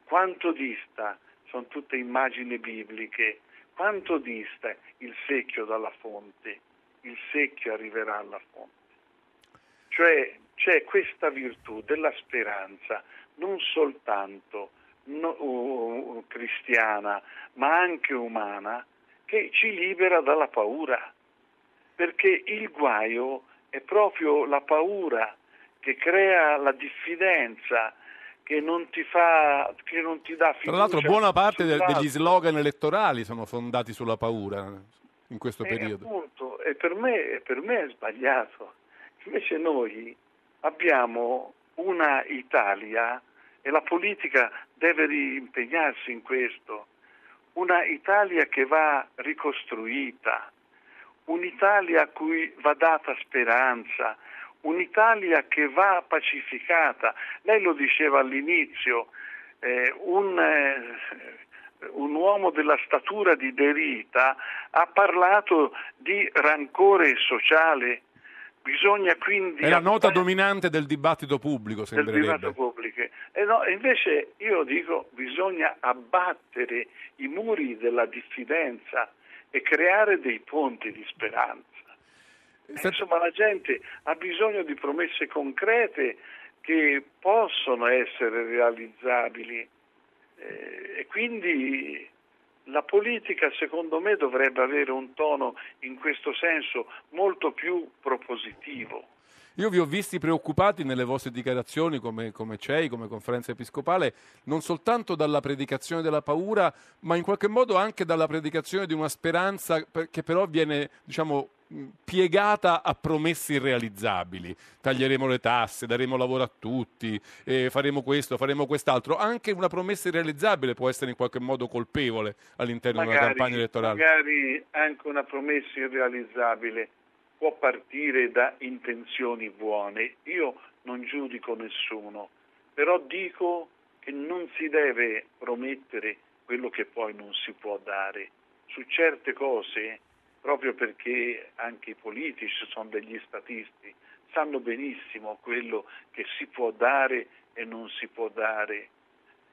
Quanto dista, sono tutte immagini bibliche, quanto dista il secchio dalla fonte, il secchio arriverà alla fonte. Cioè c'è questa virtù della speranza non soltanto no, uh, cristiana, ma anche umana, che ci libera dalla paura, perché il guaio è proprio la paura che crea la diffidenza, che non ti fa che non ti dà fiducia. Tra l'altro buona parte de- degli slogan elettorali sono fondati sulla paura in questo e periodo. Appunto, e per me, per me è sbagliato. Invece noi abbiamo una Italia e la politica deve impegnarsi in questo, una Italia che va ricostruita, un'Italia a cui va data speranza, un'Italia che va pacificata. Lei lo diceva all'inizio, eh, un, eh, un, uomo della statura di Derita ha parlato di rancore sociale. Bisogna quindi... È la nota dominante del dibattito pubblico, sembrerebbe. Del dibattito pubblico. E no, invece io dico bisogna abbattere i muri della diffidenza e creare dei ponti di speranza. Insomma, la gente ha bisogno di promesse concrete che possono essere realizzabili eh, e quindi la politica secondo me dovrebbe avere un tono in questo senso molto più propositivo. Io vi ho visti preoccupati nelle vostre dichiarazioni come, come CEI, come conferenza episcopale, non soltanto dalla predicazione della paura, ma in qualche modo anche dalla predicazione di una speranza che però viene, diciamo, piegata a promesse irrealizzabili. Taglieremo le tasse, daremo lavoro a tutti, eh, faremo questo, faremo quest'altro. Anche una promessa irrealizzabile può essere in qualche modo colpevole all'interno magari, di una campagna elettorale. Magari anche una promessa irrealizzabile può partire da intenzioni buone. Io non giudico nessuno, però dico che non si deve promettere quello che poi non si può dare. Su certe cose proprio perché anche i politici sono degli statisti, sanno benissimo quello che si può dare e non si può dare.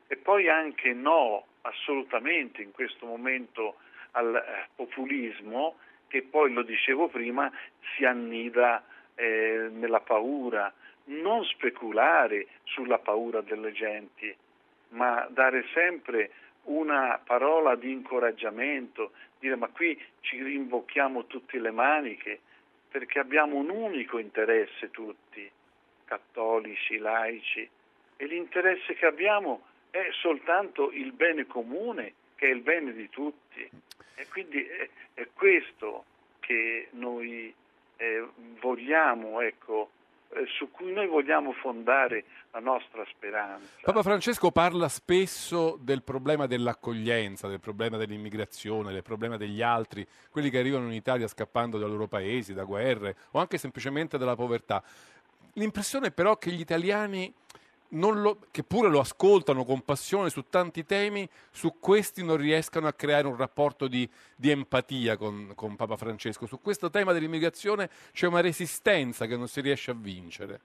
E poi anche no, assolutamente in questo momento al eh, populismo che poi, lo dicevo prima, si annida eh, nella paura. Non speculare sulla paura delle genti, ma dare sempre una parola di incoraggiamento, dire ma qui ci rimbocchiamo tutte le maniche perché abbiamo un unico interesse tutti, cattolici, laici, e l'interesse che abbiamo è soltanto il bene comune, che è il bene di tutti. E quindi è, è questo che noi eh, vogliamo, ecco, su cui noi vogliamo fondare la nostra speranza. Papa Francesco parla spesso del problema dell'accoglienza, del problema dell'immigrazione, del problema degli altri, quelli che arrivano in Italia scappando dai loro paesi, da guerre o anche semplicemente dalla povertà. L'impressione però che gli italiani lo, che pure lo ascoltano con passione su tanti temi, su questi non riescano a creare un rapporto di, di empatia con, con, Papa Francesco. Su questo tema dell'immigrazione c'è una resistenza che non si riesce a vincere.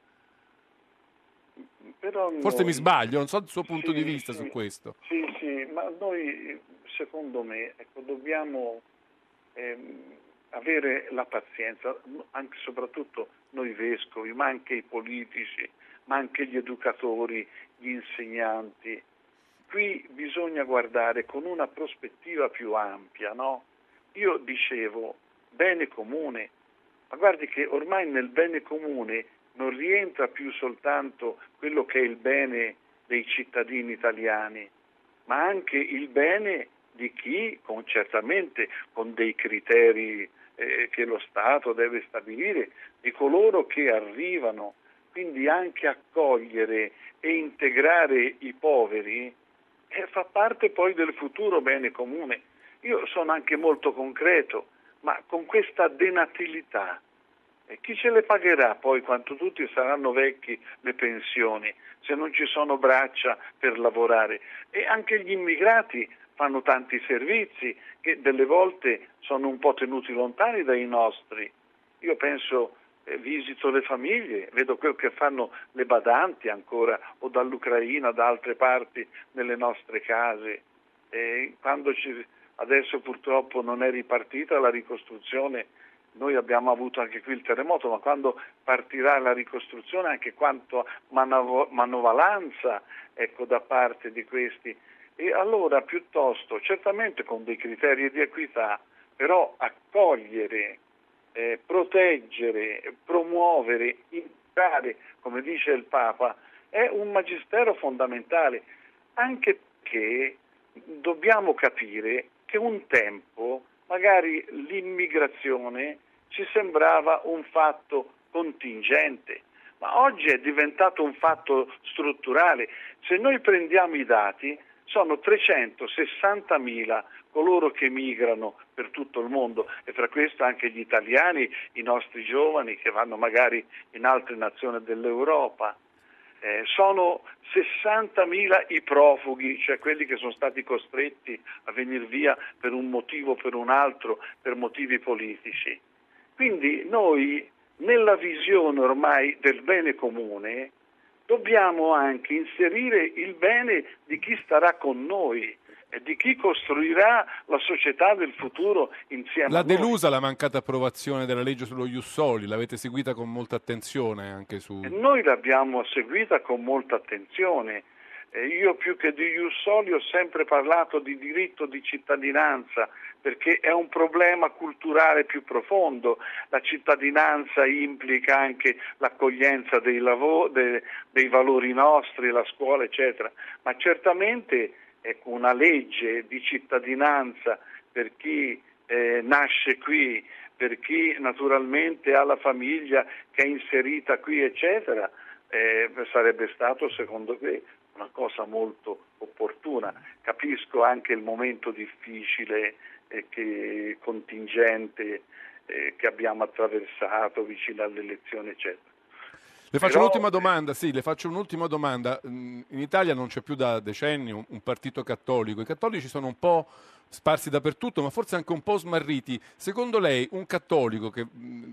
Noi, Forse mi sbaglio, non so il suo punto sì, di vista sì, su questo. Sì, sì, ma noi secondo me ecco, dobbiamo ehm, avere la pazienza, anche soprattutto noi vescovi, ma anche i politici, ma anche gli educatori, gli insegnanti. Qui bisogna guardare con una prospettiva più ampia, no? Io dicevo bene comune, ma guardi che ormai nel bene comune non rientra più soltanto quello che è il bene dei cittadini italiani, ma anche il bene di chi, con, certamente con dei criteri eh, che lo Stato deve stabilire, di coloro che arrivano quindi anche accogliere e integrare i poveri eh, fa parte poi del futuro bene comune. Io sono anche molto concreto, ma con questa denatilità, eh, chi ce le pagherà poi quando tutti saranno vecchi le pensioni, se non ci sono braccia per lavorare? E anche gli immigrati fanno tanti servizi che delle volte sono un po' tenuti lontani dai nostri. Io penso visito le famiglie, vedo quello che fanno le badanti ancora o dall'Ucraina, da altre parti nelle nostre case. E quando ci adesso purtroppo non è ripartita la ricostruzione, noi abbiamo avuto anche qui il terremoto, ma quando partirà la ricostruzione anche quanto manovo- manovalanza ecco, da parte di questi. E allora piuttosto, certamente con dei criteri di equità, però accogliere, eh, proteggere, promuovere, integrare, come dice il Papa, è un magistero fondamentale, anche perché dobbiamo capire che un tempo magari l'immigrazione ci sembrava un fatto contingente, ma oggi è diventato un fatto strutturale. Se noi prendiamo i dati, sono 360.000 coloro che migrano per tutto il mondo e tra questo anche gli italiani, i nostri giovani che vanno magari in altre nazioni dell'Europa. Eh, sono 60.000 i profughi, cioè quelli che sono stati costretti a venire via per un motivo o per un altro, per motivi politici. Quindi noi nella visione ormai del bene comune dobbiamo anche inserire il bene di chi starà con noi e di chi costruirà la società del futuro insieme La a noi. delusa la mancata approvazione della legge sullo Jussoli, l'avete seguita con molta attenzione anche su... E Noi l'abbiamo seguita con molta attenzione. Io più che di Jussoli ho sempre parlato di diritto di cittadinanza perché è un problema culturale più profondo. La cittadinanza implica anche l'accoglienza dei, lavo- de- dei valori nostri, la scuola, eccetera. Ma certamente ecco, una legge di cittadinanza per chi eh, nasce qui, per chi naturalmente ha la famiglia che è inserita qui, eccetera, eh, sarebbe stato secondo me una cosa molto opportuna. Capisco anche il momento difficile e che, contingente eh, che abbiamo attraversato vicino alle elezioni, eccetera. Le faccio Però- un'ultima domanda, sì, le faccio un'ultima domanda. Mm, In Italia non c'è più da decenni un, un partito cattolico. I cattolici sono un po' sparsi dappertutto, ma forse anche un po' smarriti. Secondo lei un cattolico che mm,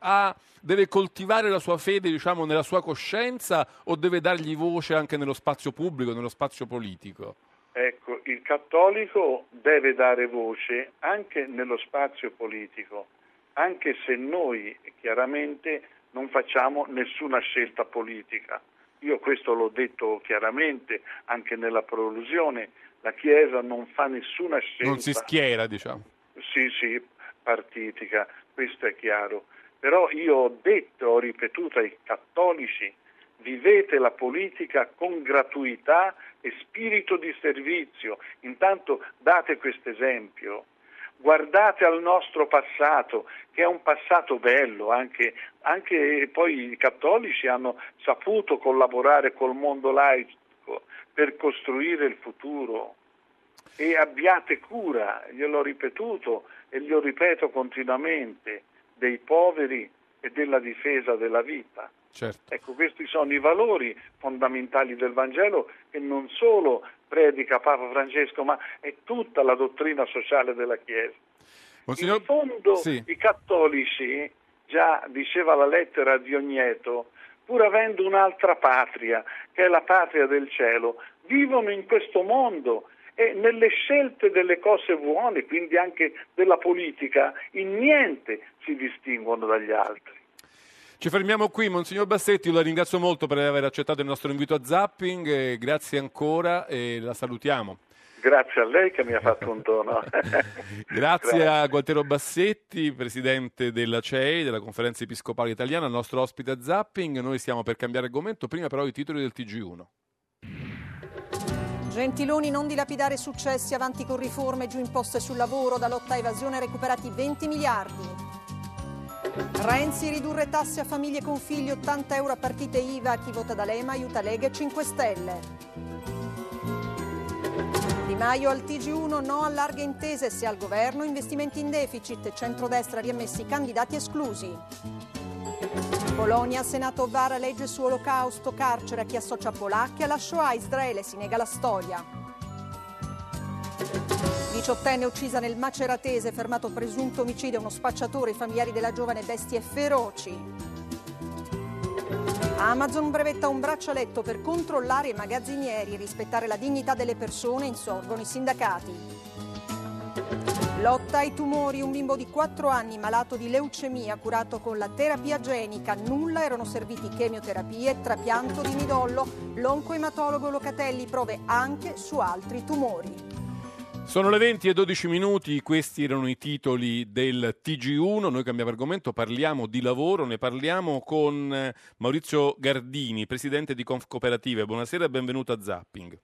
ha- deve coltivare la sua fede, diciamo, nella sua coscienza o deve dargli voce anche nello spazio pubblico, nello spazio politico? Ecco, il cattolico deve dare voce anche nello spazio politico, anche se noi chiaramente non facciamo nessuna scelta politica. Io questo l'ho detto chiaramente anche nella prolusione, la Chiesa non fa nessuna scelta. Non si schiera, diciamo. Sì, sì, partitica, questo è chiaro. Però io ho detto, ho ripetuto ai cattolici, vivete la politica con gratuità e spirito di servizio. Intanto date questo esempio. Guardate al nostro passato, che è un passato bello, anche, anche poi i cattolici hanno saputo collaborare col mondo laico per costruire il futuro e abbiate cura, gliel'ho ripetuto e glielo ripeto continuamente, dei poveri e della difesa della vita. Certo. Ecco, questi sono i valori fondamentali del Vangelo che non solo predica Papa Francesco, ma è tutta la dottrina sociale della Chiesa. Monsignor- In fondo Sì. i cattolici, già diceva la lettera di Ogneto, pur avendo un'altra patria, che è la patria del cielo, vivono in questo mondo e nelle scelte delle cose buone, quindi anche della politica, in niente si distinguono dagli altri. Ci fermiamo qui, Monsignor Bassetti, la ringrazio molto per aver accettato il nostro invito a Zapping, e grazie ancora e la salutiamo. Grazie a lei che mi ha fatto un dono. Grazie a Gualtiero Bassetti, presidente della CEI, della Conferenza Episcopale Italiana, il nostro ospite a Zapping. Noi stiamo per cambiare argomento, prima però i titoli del TG1. Gentiloni non dilapidare successi avanti con riforme giù imposte sul lavoro, da lotta a evasione recuperati 20 miliardi. Renzi ridurre tasse a famiglie con figli 80 euro a partite IVA, chi vota da Lema aiuta Lega e 5 Stelle. Di Maio al TG1 no a larghe intese se al governo investimenti in deficit, centrodestra riammessi candidati esclusi. Polonia, Senato vara legge su olocausto, carcere a chi associa polacchi alla Shoah, Israele si nega la storia. Diciottenne uccisa nel Maceratese, fermato presunto omicidio, uno spacciatore, i familiari della giovane bestie feroci. Amazon brevetta un braccialetto per controllare i magazzinieri e rispettare la dignità delle persone, insorgono i sindacati. Lotta ai tumori, un bimbo di 4 anni malato di leucemia curato con la terapia genica, nulla erano serviti chemioterapie, trapianto di midollo, l'oncoematologo Locatelli prove anche su altri tumori. Sono le 20 e 12 minuti, questi erano i titoli del TG1, noi cambiamo argomento, parliamo di lavoro, ne parliamo con eh, Maurizio Gardini, presidente di Conf Cooperative. Buonasera e benvenuto a Zapping.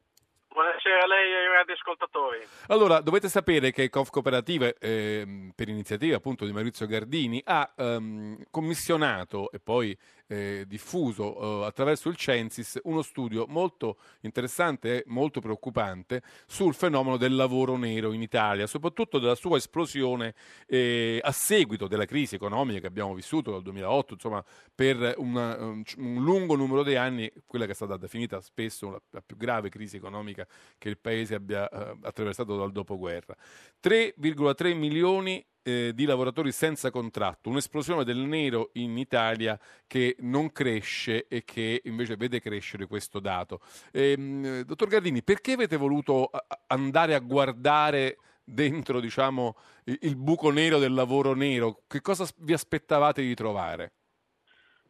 Buonasera a lei e radioascoltatori. Allora, dovete sapere che Conf Cooperative, eh, per iniziativa appunto di Maurizio Gardini, ha ehm, commissionato e poi eh, diffuso eh, attraverso il Censis uno studio molto interessante e molto preoccupante sul fenomeno del lavoro nero in Italia, soprattutto della sua esplosione eh, a seguito della crisi economica che abbiamo vissuto dal 2008, insomma, per una, un, un, lungo numero di anni, quella che è stata definita spesso la, la più grave crisi economica che il Paese abbia eh, attraversato dal dopoguerra. 3,3 milioni eh, di lavoratori senza contratto, un'esplosione del nero in Italia che non cresce e che invece vede crescere questo dato. Eh, dottor Gardini, perché avete voluto andare a guardare dentro diciamo, il buco nero del lavoro nero? Che cosa vi aspettavate di trovare?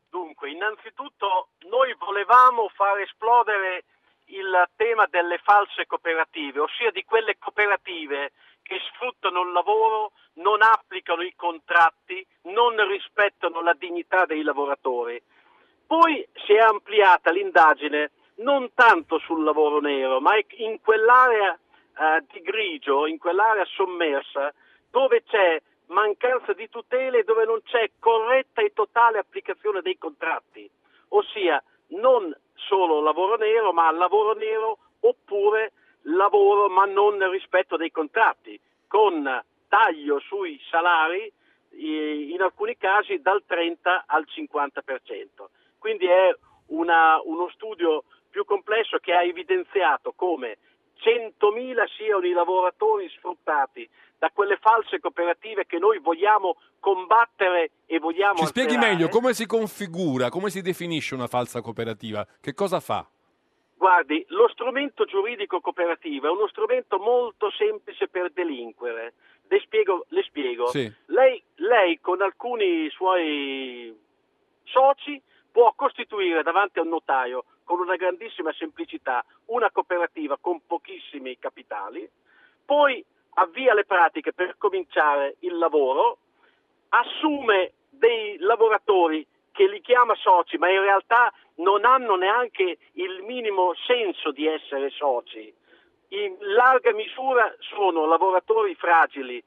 Dunque, innanzitutto noi volevamo far esplodere il tema delle false cooperative, ossia di quelle cooperative che sfruttano il lavoro, non applicano i contratti, non rispettano la dignità dei lavoratori. Poi si è ampliata l'indagine non tanto sul lavoro nero, ma in quell'area eh, di grigio, in quell'area sommersa, dove c'è mancanza di tutele dove non c'è corretta e totale applicazione dei contratti, ossia non solo lavoro nero, ma lavoro nero oppure lavoro ma non rispetto dei contratti, con taglio sui salari in alcuni casi dal 30 al 50%. Quindi è una, uno studio più complesso che ha evidenziato come 100.000 siano i lavoratori sfruttati da quelle false cooperative che noi vogliamo combattere e vogliamo... Ci spieghi meglio come si configura, come si definisce una falsa cooperativa, che cosa fa? Guardi, lo strumento giuridico cooperativo è uno strumento molto semplice per delinquere. Le spiego. Le spiego. Sì. Lei, lei con alcuni suoi soci può costituire davanti a un notaio con una grandissima semplicità una cooperativa con pochissimi capitali, poi avvia le pratiche per cominciare il lavoro, assume dei lavoratori che li chiama soci, ma in realtà non hanno neanche il minimo senso di essere soci. In larga misura sono lavoratori fragili,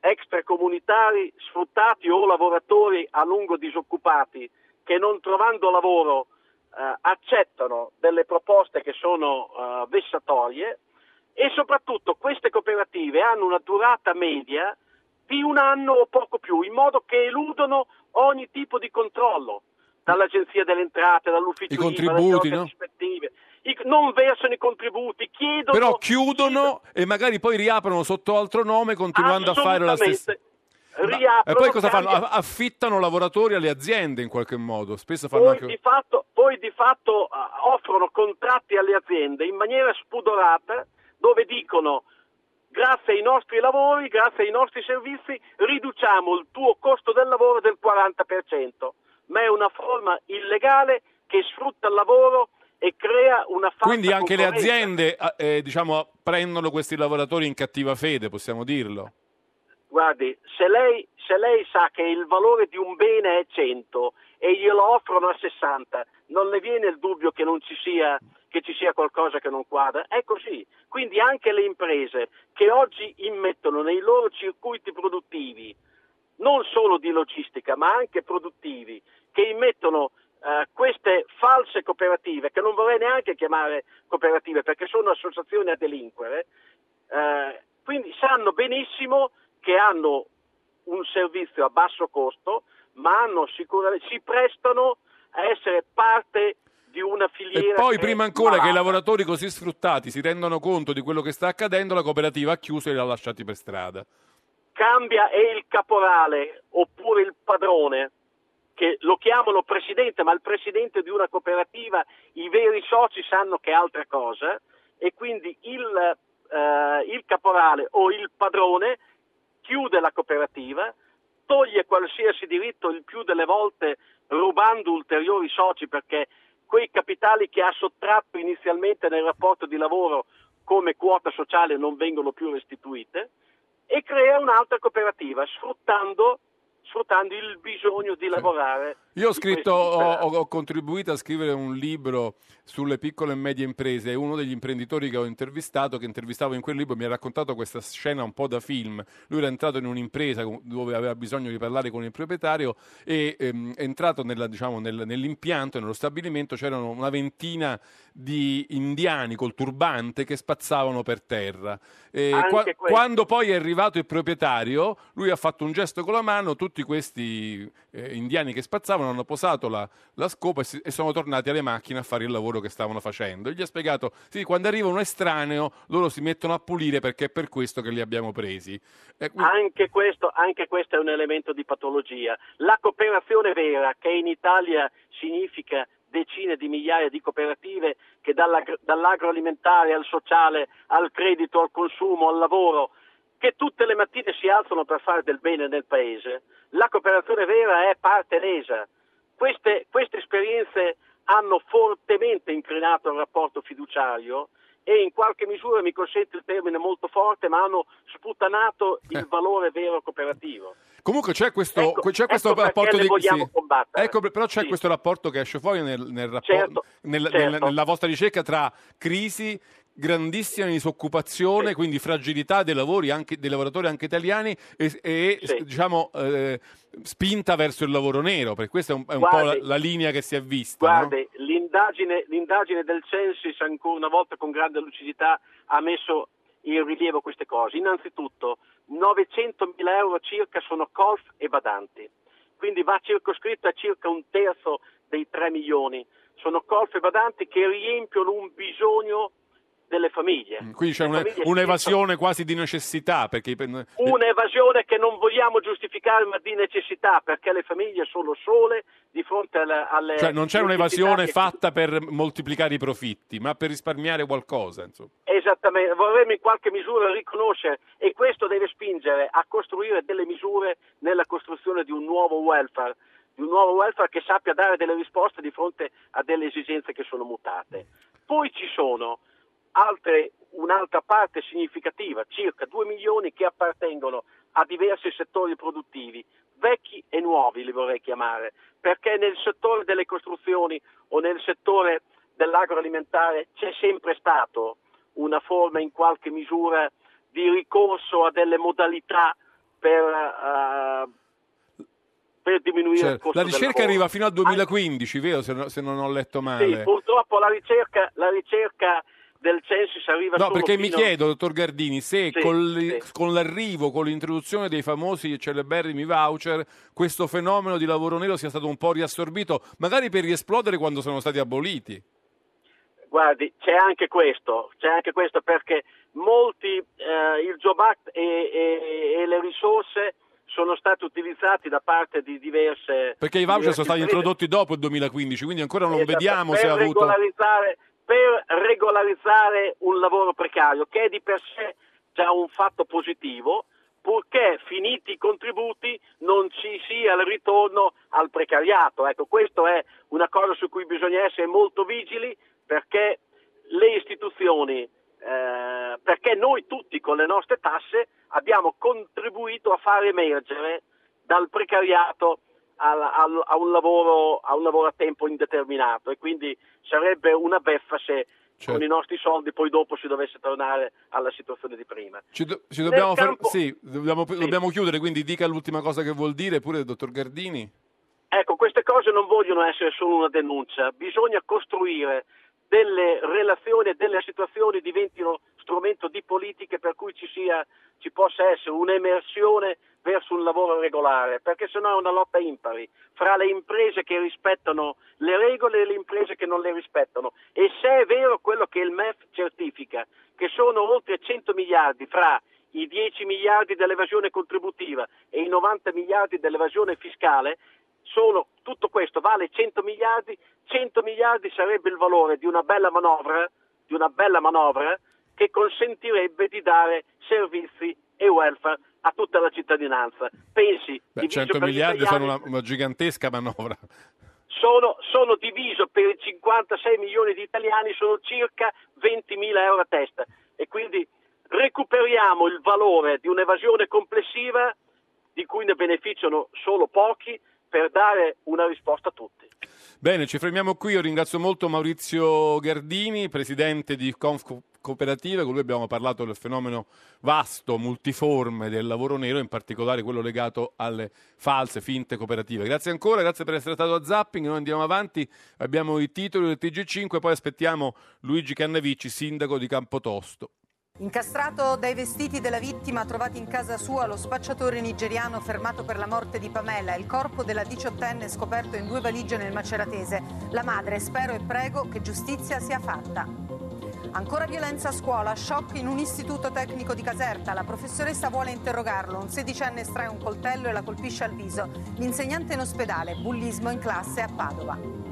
extracomunitari sfruttati o lavoratori a lungo disoccupati che non trovando lavoro eh, accettano delle proposte che sono eh, vessatorie e soprattutto queste cooperative hanno una durata media di un anno o poco più, in modo che eludono ogni tipo di controllo dall'Agenzia delle Entrate, dall'Ufficio I contributi, no? rispettive. I, non versano i contributi, chiedono... Però chiudono e magari poi riaprono sotto altro nome continuando a fare la stessa... Riaprono, e poi cosa fanno? Affittano lavoratori alle aziende in qualche modo. Spesso fanno poi, anche... di fatto, poi di fatto offrono contratti alle aziende in maniera spudorata dove dicono grazie ai nostri lavori, grazie ai nostri servizi, riduciamo il tuo costo del lavoro del 40%, ma è una forma illegale che sfrutta il lavoro e crea una falsa Quindi anche le aziende eh, diciamo, prendono questi lavoratori in cattiva fede, possiamo dirlo? Guardi, se lei, se lei sa che il valore di un bene è 100 e glielo offrono a 60, non le viene il dubbio che non ci sia che ci sia qualcosa che non quadra. È così. Quindi anche le imprese che oggi immettono nei loro circuiti produttivi, non solo di logistica, ma anche produttivi, che immettono eh, queste false cooperative, che non vorrei neanche chiamare cooperative perché sono associazioni a delinquere, eh, quindi sanno benissimo che hanno un servizio a basso costo, ma sicuramente, si prestano a essere parte di una filiera. E poi, prima ancora malata. che i lavoratori così sfruttati si rendano conto di quello che sta accadendo, la cooperativa ha chiuso e li ha lasciati per strada. Cambia è il caporale oppure il padrone, che lo chiamano presidente, ma il presidente di una cooperativa, i veri soci sanno che è altra cosa, e quindi il eh, il caporale o il padrone chiude la cooperativa, toglie qualsiasi diritto il più delle volte rubando ulteriori soci perché quei capitali che ha sottratto inizialmente nel rapporto di lavoro come quota sociale non vengono più restituite e crea un'altra cooperativa sfruttando sfruttando il bisogno di lavorare. Io ho scritto, ho, ho, contribuito a scrivere un libro sulle piccole e medie imprese e uno degli imprenditori che ho intervistato, che intervistavo in quel libro, mi ha raccontato questa scena un po' da film. Lui era entrato in un'impresa dove aveva bisogno di parlare con il proprietario e ehm, è entrato nella, diciamo, nel, nell'impianto, nello stabilimento, c'erano una ventina di indiani col turbante che spazzavano per terra. Qua, quando poi è arrivato il proprietario, lui ha fatto un gesto con la mano, tutti questi eh, indiani che spazzavano hanno posato la, la scopa e, si, e, sono tornati alle macchine a fare il lavoro che stavano facendo. E gli ha spiegato, sì, quando arriva un estraneo loro si mettono a pulire perché è per questo che li abbiamo presi. Eh, anche, questo, anche questo è un elemento di patologia. La cooperazione vera, che in Italia significa decine di migliaia di cooperative che dall'agroalimentare al sociale, al credito, al consumo, al lavoro, che tutte le mattine si alzano per fare del bene nel paese, la cooperazione vera è parte lesa. Queste, queste esperienze hanno fortemente inclinato il rapporto fiduciario e in qualche misura, mi consente il termine molto forte, ma hanno sputanato il valore vero cooperativo. Comunque c'è questo, ecco, c'è questo ecco rapporto di sì. ecco, però c'è sì. questo rapporto che esce fuori nel, nel rapporto, certo, nel, certo. Nel, nella vostra ricerca tra crisi grandissima disoccupazione, sì. quindi fragilità dei, lavori anche, dei lavoratori anche italiani e, e sì. diciamo, eh, spinta verso il lavoro nero, perché questa è un, è un guardi, po' la, la, linea che si è vista. Guardi, no? l'indagine, l'indagine del Censis, ancora una volta con grande lucidità, ha messo in rilievo queste cose. Innanzitutto, 900 mila euro circa sono colf e badanti, quindi va circoscritto a circa un terzo dei 3 milioni. Sono colf e badanti che riempiono un bisogno delle famiglie. Mm, quindi c'è una, un'evasione quasi di necessità. Perché... Un'evasione che non vogliamo giustificare ma di necessità perché le famiglie sono sole di fronte alle... alle cioè non c'è un'evasione che... fatta per moltiplicare i profitti ma per risparmiare qualcosa. Insomma. Esattamente, vorremmo in qualche misura riconoscere e questo deve spingere a costruire delle misure nella costruzione di un nuovo welfare di un nuovo welfare che sappia dare delle risposte di fronte a delle esigenze che sono mutate. Poi ci sono altre, un'altra parte significativa, circa 2 milioni che appartengono a diversi settori produttivi, vecchi e nuovi li vorrei chiamare, perché nel settore delle costruzioni o nel settore dell'agroalimentare c'è sempre stato una forma in qualche misura di ricorso a delle modalità per, uh, per diminuire cioè, il costo La ricerca arriva fino al 2015, vero? Se, no, se non ho letto male. Sì, purtroppo la ricerca, la ricerca del censis arriva no, perché mi chiedo, dottor Gardini, se sì, con, sì. con, l'arrivo, con l'introduzione dei famosi e celeberrimi voucher, questo fenomeno di lavoro nero sia stato un po' riassorbito, magari per riesplodere quando sono stati aboliti. Guardi, c'è anche questo, c'è anche questo perché molti, eh, il Job Act e, e, e le risorse sono stati utilizzati da parte di diverse... Perché i voucher sono stati introdotti dopo il 2015, quindi ancora non esatto, vediamo se ha avuto... Regolarizzare, per regolarizzare un lavoro precario, che è di per sé già un fatto positivo, purché finiti i contributi non ci sia il ritorno al precariato. Ecco, questa è una cosa su cui bisogna essere molto vigili perché le istituzioni, eh, perché noi tutti con le nostre tasse abbiamo contribuito a far emergere dal precariato al, al, a, un lavoro, a un lavoro a tempo indeterminato e quindi sarebbe una beffa se Certo. con i nostri soldi poi dopo si dovesse tornare alla situazione di prima. Ci, do- ci dobbiamo, fer- campo- sì, dobbiamo, Sì. dobbiamo chiudere, quindi dica l'ultima cosa che vuol dire pure il dottor Gardini. Ecco, queste cose non vogliono essere solo una denuncia, bisogna costruire delle relazioni e delle situazioni diventino strumento di politiche per cui ci, sia, ci possa essere un'emersione verso un lavoro regolare, perché sennò è una lotta impari fra le imprese che rispettano le regole e le imprese che non le rispettano. E se è vero quello che il MEF certifica, che sono oltre 100 miliardi fra i 10 miliardi dell'evasione contributiva e i 90 miliardi dell'evasione fiscale, sono, tutto questo vale 100 miliardi, 100 miliardi sarebbe il valore di una bella manovra, di una bella manovra che consentirebbe di dare servizi e welfare a tutta la cittadinanza. Pensi, Beh, 100 miliardi sono una, una gigantesca manovra. Sono, sono, diviso per i 56 milioni di italiani, sono circa 20 mila euro a testa e quindi recuperiamo il valore di un'evasione complessiva di cui ne beneficiano solo pochi per dare una risposta a tutti. Bene, ci fermiamo qui. Io ringrazio molto Maurizio Gardini, presidente di Conf Cooperative. Con lui abbiamo parlato del fenomeno vasto, multiforme del lavoro nero, in particolare quello legato alle false, finte cooperative. Grazie ancora, grazie per essere stato a Zapping. Noi andiamo avanti, abbiamo i titoli del TG5, poi aspettiamo Luigi Cannavici, sindaco di Campotosto. Incastrato dai vestiti della vittima trovati in casa sua, lo spacciatore nigeriano fermato per la morte di Pamela, il corpo della diciottenne scoperto in due valigie nel Maceratese. La madre, spero e prego che giustizia sia fatta. Ancora violenza a scuola, shock in un istituto tecnico di Caserta. La professoressa vuole interrogarlo, un sedicenne estrae un coltello e la colpisce al viso. L'insegnante in ospedale, bullismo in classe a Padova.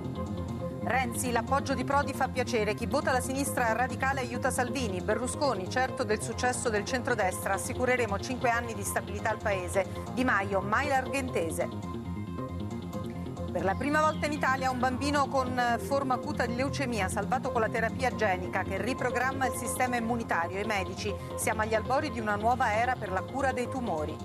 Renzi, l'appoggio di Prodi fa piacere. Chi vota la sinistra radicale aiuta Salvini. Berlusconi, certo del successo del centrodestra, assicureremo cinque anni di stabilità al paese. Di Maio, mai l'argentese. Per la prima volta in Italia un bambino con forma acuta di leucemia salvato con la terapia genica che riprogramma il sistema immunitario. I medici siamo agli albori di una nuova era per la cura dei tumori.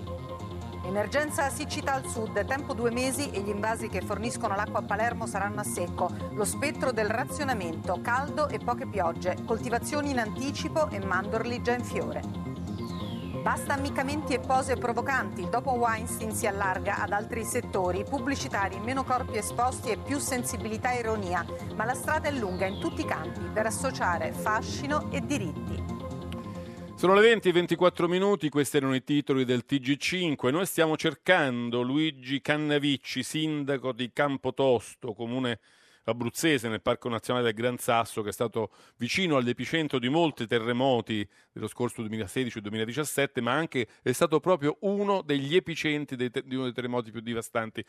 Emergenza siccità al sud, tempo due mesi e gli invasi che forniscono l'acqua a Palermo saranno a secco. Lo spettro del razionamento, caldo e poche piogge, coltivazioni in anticipo e mandorli già in fiore. Basta ammiccamenti e pose provocanti. Dopo Weinstein si allarga ad altri settori, pubblicitari, meno corpi esposti e più sensibilità e ironia. Ma la strada è lunga in tutti i campi per associare fascino e diritti. Sono le 20 e 24 minuti, questi erano i titoli del TG5. Noi stiamo cercando Luigi Cannavicci, sindaco di Campotosto, comune abruzzese nel Parco Nazionale del Gran Sasso, che è stato vicino all'epicentro di molti terremoti dello scorso 2016-2017, ma anche è stato proprio uno degli epicentri dei di uno dei terremoti più devastanti.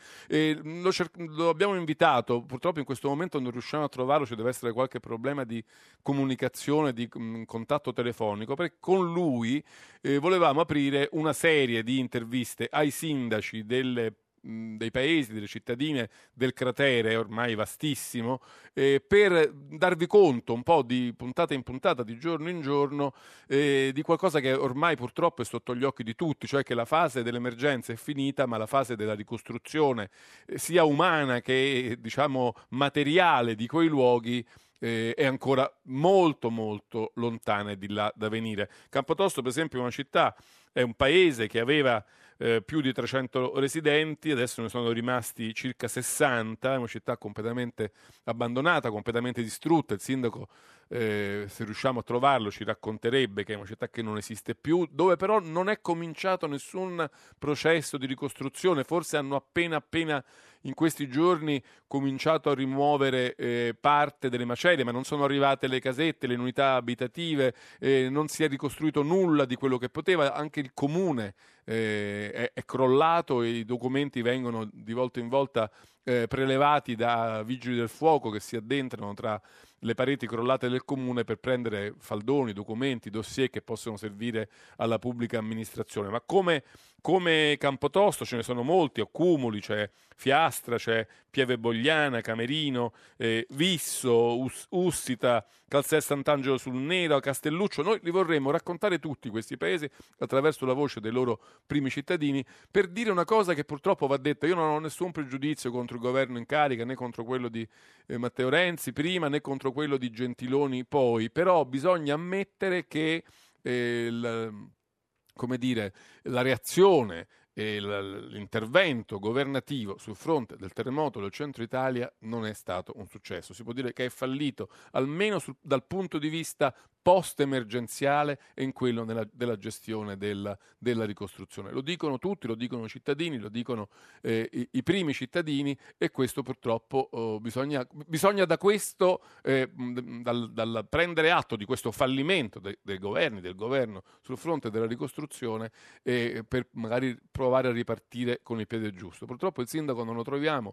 Lo, cer- lo, abbiamo invitato, purtroppo in questo momento non riusciamo a trovarlo, ci deve essere qualche problema di comunicazione, di mh, contatto telefonico, perché con lui eh, volevamo aprire una serie di interviste ai sindaci delle dei paesi, delle cittadine del cratere, ormai vastissimo, eh, per darvi conto un po' di puntata in puntata, di giorno in giorno, eh, di qualcosa che ormai purtroppo è sotto gli occhi di tutti, cioè che la fase dell'emergenza è finita, ma la fase della ricostruzione, eh, sia umana che diciamo materiale di quei luoghi, eh, è ancora molto molto lontana e di là da venire. Campotosto, per esempio, è una città, è un paese che aveva eh, più di 300 residenti, adesso ne sono rimasti circa 60, è una città completamente abbandonata, completamente distrutta, il sindaco eh, se riusciamo a trovarlo ci racconterebbe che è una città che non esiste più, dove però non è cominciato nessun processo di ricostruzione, forse hanno appena appena in questi giorni cominciato a rimuovere eh, parte delle macerie, ma non sono arrivate le casette, le unità abitative, eh, non si è ricostruito nulla di quello che poteva, anche il comune eh, è, è, crollato e i documenti vengono di volta in volta eh, prelevati da vigili del fuoco che si addentrano tra le pareti crollate del comune per prendere faldoni, documenti, dossier che possono servire alla pubblica amministrazione. Ma come, come Campotosto ce ne sono molti, Accumuli, c'è Fiastra, c'è Pieve Bogliana, Camerino, eh, Visso, Us- Ussita, Calzè Sant'Angelo sul Nero, Castelluccio. Noi li vorremmo raccontare tutti questi paesi attraverso la voce dei loro primi cittadini per dire una cosa che purtroppo va detta. Io non ho nessun pregiudizio contro il governo in carica né contro quello di eh, Matteo Renzi prima né contro quello di Gentiloni poi, però bisogna ammettere che eh, il, come dire, la reazione e l'intervento governativo sul fronte del terremoto del centro Italia non è stato un successo. Si può dire che è fallito, almeno sul, dal punto di vista post-emergenziale e in quello nella, della gestione della, della, ricostruzione. Lo dicono tutti, lo dicono i cittadini, lo dicono eh, i, i, primi cittadini e questo purtroppo oh, bisogna, bisogna, da questo, eh, dal, dal, prendere atto di questo fallimento de, dei governi, del governo sul fronte della ricostruzione eh, per magari provare a ripartire con il piede giusto. Purtroppo il sindaco non lo troviamo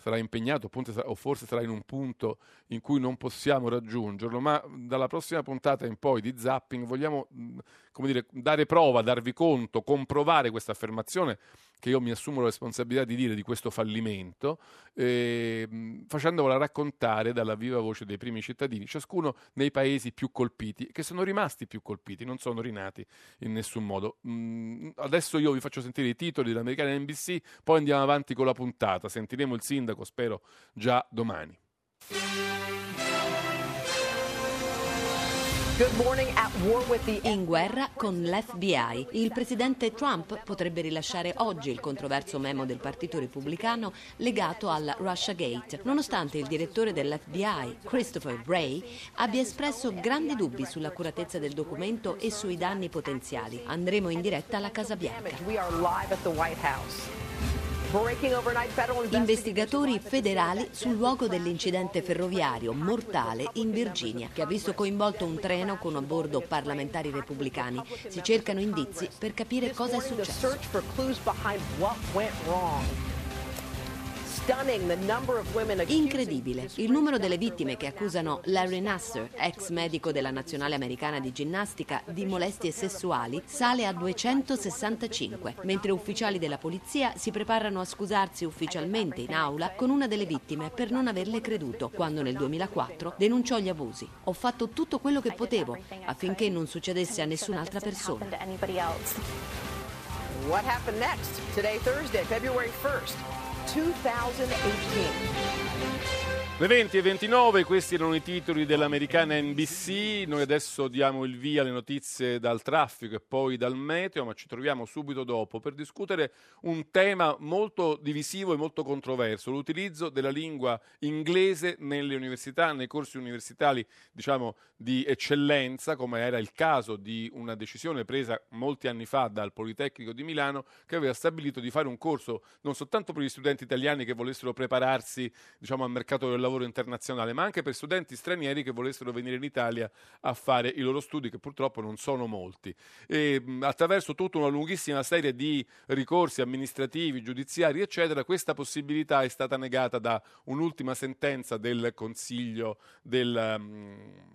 sarà impegnato o forse sarà in un punto in cui non possiamo raggiungerlo, ma dalla prossima puntata in poi di Zapping vogliamo come dire, dare prova, darvi conto, comprovare questa affermazione che io mi assumo la responsabilità di dire di questo fallimento, eh, facendovela raccontare dalla viva voce dei primi cittadini, ciascuno nei paesi più colpiti, che sono rimasti più colpiti, non sono rinati in nessun modo. Mm, adesso io vi faccio sentire i titoli dell'americana NBC, poi andiamo avanti con la puntata, sentiremo il sindaco, spero, già domani. In guerra con l'FBI. Il presidente Trump potrebbe rilasciare oggi il controverso memo del Partito Repubblicano legato al Russia Gate, nonostante il direttore dell'FBI, Christopher Wray, abbia espresso grandi dubbi sull'accuratezza del documento e sui danni potenziali. Andremo in diretta alla Casa Bianca. Investigatori federali sul luogo dell'incidente ferroviario mortale in Virginia, che ha visto coinvolto un treno con a bordo parlamentari repubblicani. Si cercano indizi per capire cosa è successo. Incredibile. Il numero delle vittime che accusano Larry Nasser, ex medico della nazionale americana di ginnastica, di molestie sessuali sale a 265, mentre ufficiali della polizia si preparano a scusarsi ufficialmente in aula con una delle vittime per non averle creduto quando nel 2004 denunciò gli abusi. Ho fatto tutto quello che potevo affinché non succedesse a nessun'altra persona. What happened next? Today, Thursday, February 1st. 2018. Le 20 e 29, questi erano i titoli dell'americana NBC. Noi adesso diamo il via alle notizie dal traffico e poi dal meteo, ma ci troviamo subito dopo per discutere un tema molto divisivo e molto controverso, l'utilizzo della lingua inglese nelle università, nei corsi universitari, diciamo, di eccellenza, come era il caso di una decisione presa molti anni fa dal Politecnico di Milano che aveva stabilito di fare un corso non soltanto per gli studenti italiani che volessero prepararsi, diciamo, al mercato del lavoro lavoro internazionale, ma anche per studenti stranieri che volessero venire in Italia a fare i loro studi, che purtroppo non sono molti. E, attraverso tutta una lunghissima serie di ricorsi amministrativi, giudiziari, eccetera, questa possibilità è stata negata da un'ultima sentenza del Consiglio, del,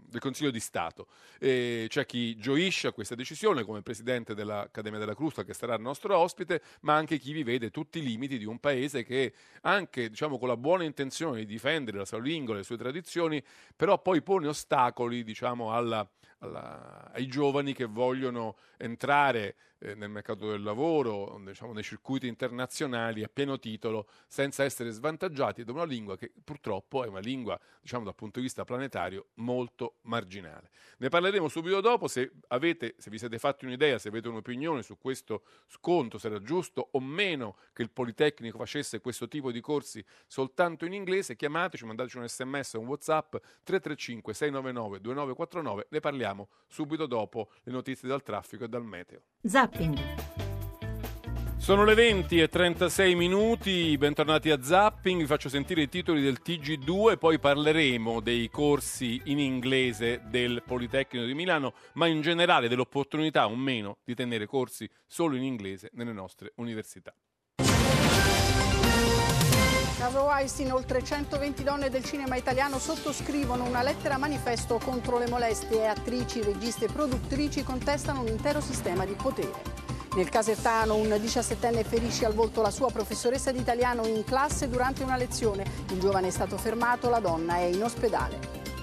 del Consiglio di Stato. E c'è chi gioisce a questa decisione, come presidente dell'Accademia della Crusta, che sarà il nostro ospite, ma anche chi vi vede tutti i limiti di un paese che anche diciamo, con la buona intenzione di difendere la la sua lingua, le sue tradizioni, però poi pone ostacoli diciamo, alla, alla, ai giovani che vogliono entrare eh, nel mercato del lavoro, diciamo, nei circuiti internazionali a pieno titolo, senza essere svantaggiati da una lingua che purtroppo è una lingua, diciamo, dal punto di vista planetario, molto marginale. Ne parleremo subito dopo, se, avete, se vi siete fatti un'idea, se avete un'opinione su questo sconto, se era giusto o meno che il Politecnico facesse questo tipo di corsi soltanto in inglese, chiamateci, mandateci un sms o un whatsapp 335 699 2949, ne parliamo subito dopo le notizie dal traffico e dal meteo. Zap Zapping. Sono le 20 e 36 minuti, bentornati a Zapping, vi faccio sentire i titoli del TG2, poi parleremo dei corsi in inglese del Politecnico di Milano, ma in generale dell'opportunità o meno di tenere corsi solo in inglese nelle nostre università. Caso Weinstein, oltre 120 donne del cinema italiano sottoscrivono una lettera manifesto contro le molestie. Attrici, registe e produttrici contestano un intero sistema di potere. Nel Casertano un 17enne ferisce al volto la sua professoressa di italiano in classe durante una lezione. Il giovane è stato fermato, la donna è in ospedale.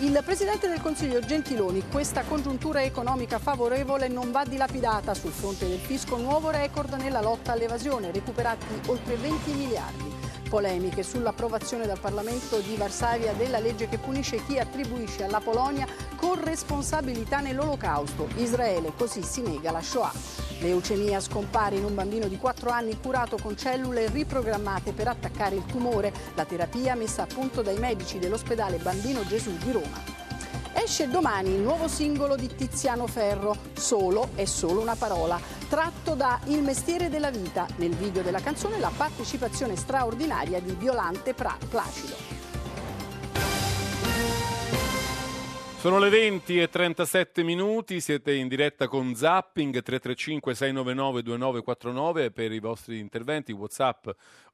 Il Presidente del Consiglio Gentiloni, questa congiuntura economica favorevole non va dilapidata sul fronte del fisco nuovo record nella lotta all'evasione, recuperati oltre 20 miliardi. Polemiche sull'approvazione dal Parlamento di Varsavia della legge che punisce chi attribuisce alla Polonia corresponsabilità nell'olocausto. Israele così si nega la Shoah. Leucemia scompare in un bambino di 4 anni curato con cellule riprogrammate per attaccare il tumore. La terapia messa a punto dai medici dell'ospedale Bambino Gesù di Roma. Esce domani il nuovo singolo di Tiziano Ferro, Solo è solo una parola, tratto da Il mestiere della vita. Nel video della canzone la partecipazione straordinaria di Violante Placido. Sono le 20 e 37 minuti, siete in diretta con Zapping 335 699 2949 per i vostri interventi, Whatsapp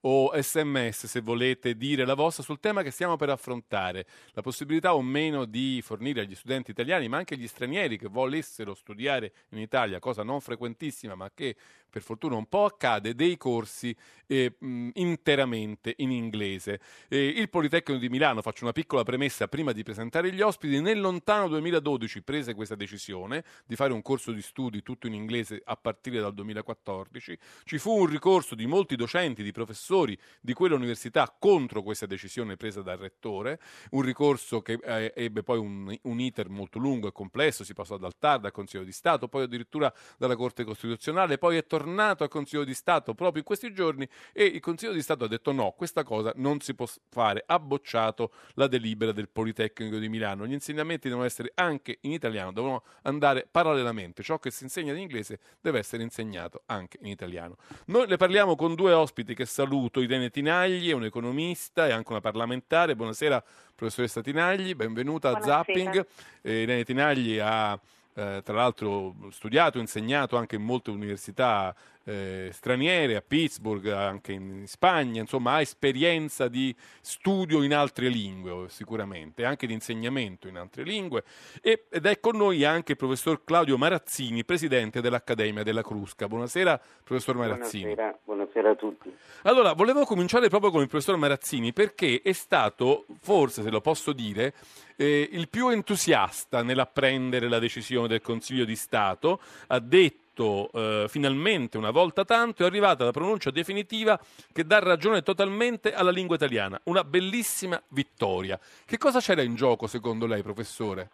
o sms se volete dire la vostra sul tema che stiamo per affrontare, la possibilità o meno di fornire agli studenti italiani ma anche agli stranieri che volessero studiare in Italia, cosa non frequentissima ma che per fortuna un po' accade, dei corsi eh, interamente in inglese. Eh, il Politecnico di Milano, faccio una piccola premessa prima di presentare gli ospiti, nel lontano 2012 prese questa decisione di fare un corso di studi tutto in inglese a partire dal 2014, ci fu un ricorso di molti docenti, di professori di quell'università contro questa decisione presa dal rettore, un ricorso che eh, ebbe poi un, un iter molto lungo e complesso, si passò dal TAR, dal Consiglio di Stato, poi addirittura dalla Corte Costituzionale, poi è tornato tornato al Consiglio di Stato proprio in questi giorni e il Consiglio di Stato ha detto no, questa cosa non si può fare, ha bocciato la delibera del Politecnico di Milano. Gli insegnamenti devono essere anche in italiano, devono andare parallelamente, ciò che si insegna in inglese deve essere insegnato anche in italiano. Noi ne parliamo con due ospiti che saluto, Irene Tinagli, è un economista e anche una parlamentare. Buonasera professoressa Tinagli, benvenuta Buonasera. a Zapping. Eh, Irene Tinagli ha eh, tra l'altro studiato, insegnato anche in molte università eh, straniere, a Pittsburgh, anche in Spagna, insomma ha esperienza di studio in altre lingue sicuramente, anche di insegnamento in altre lingue e, ed è con noi anche il professor Claudio Marazzini, presidente dell'Accademia della Crusca. Buonasera professor Marazzini. Buonasera, buonasera a tutti. Allora, volevo cominciare proprio con il professor Marazzini perché è stato, forse se lo posso dire, eh, il più entusiasta nell'apprendere la decisione del Consiglio di Stato, ha detto eh, finalmente una volta tanto è arrivata la pronuncia definitiva che dà ragione totalmente alla lingua italiana. Una bellissima vittoria. Che cosa c'era in gioco secondo lei, professore?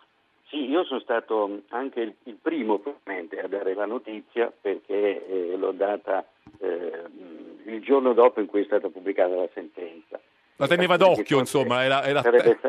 Sì, io sono stato anche il, il primo probabilmente a dare la notizia perché eh, l'ho data eh, il giorno dopo in cui è stata pubblicata la sentenza. La teneva d'occhio, insomma, era, era...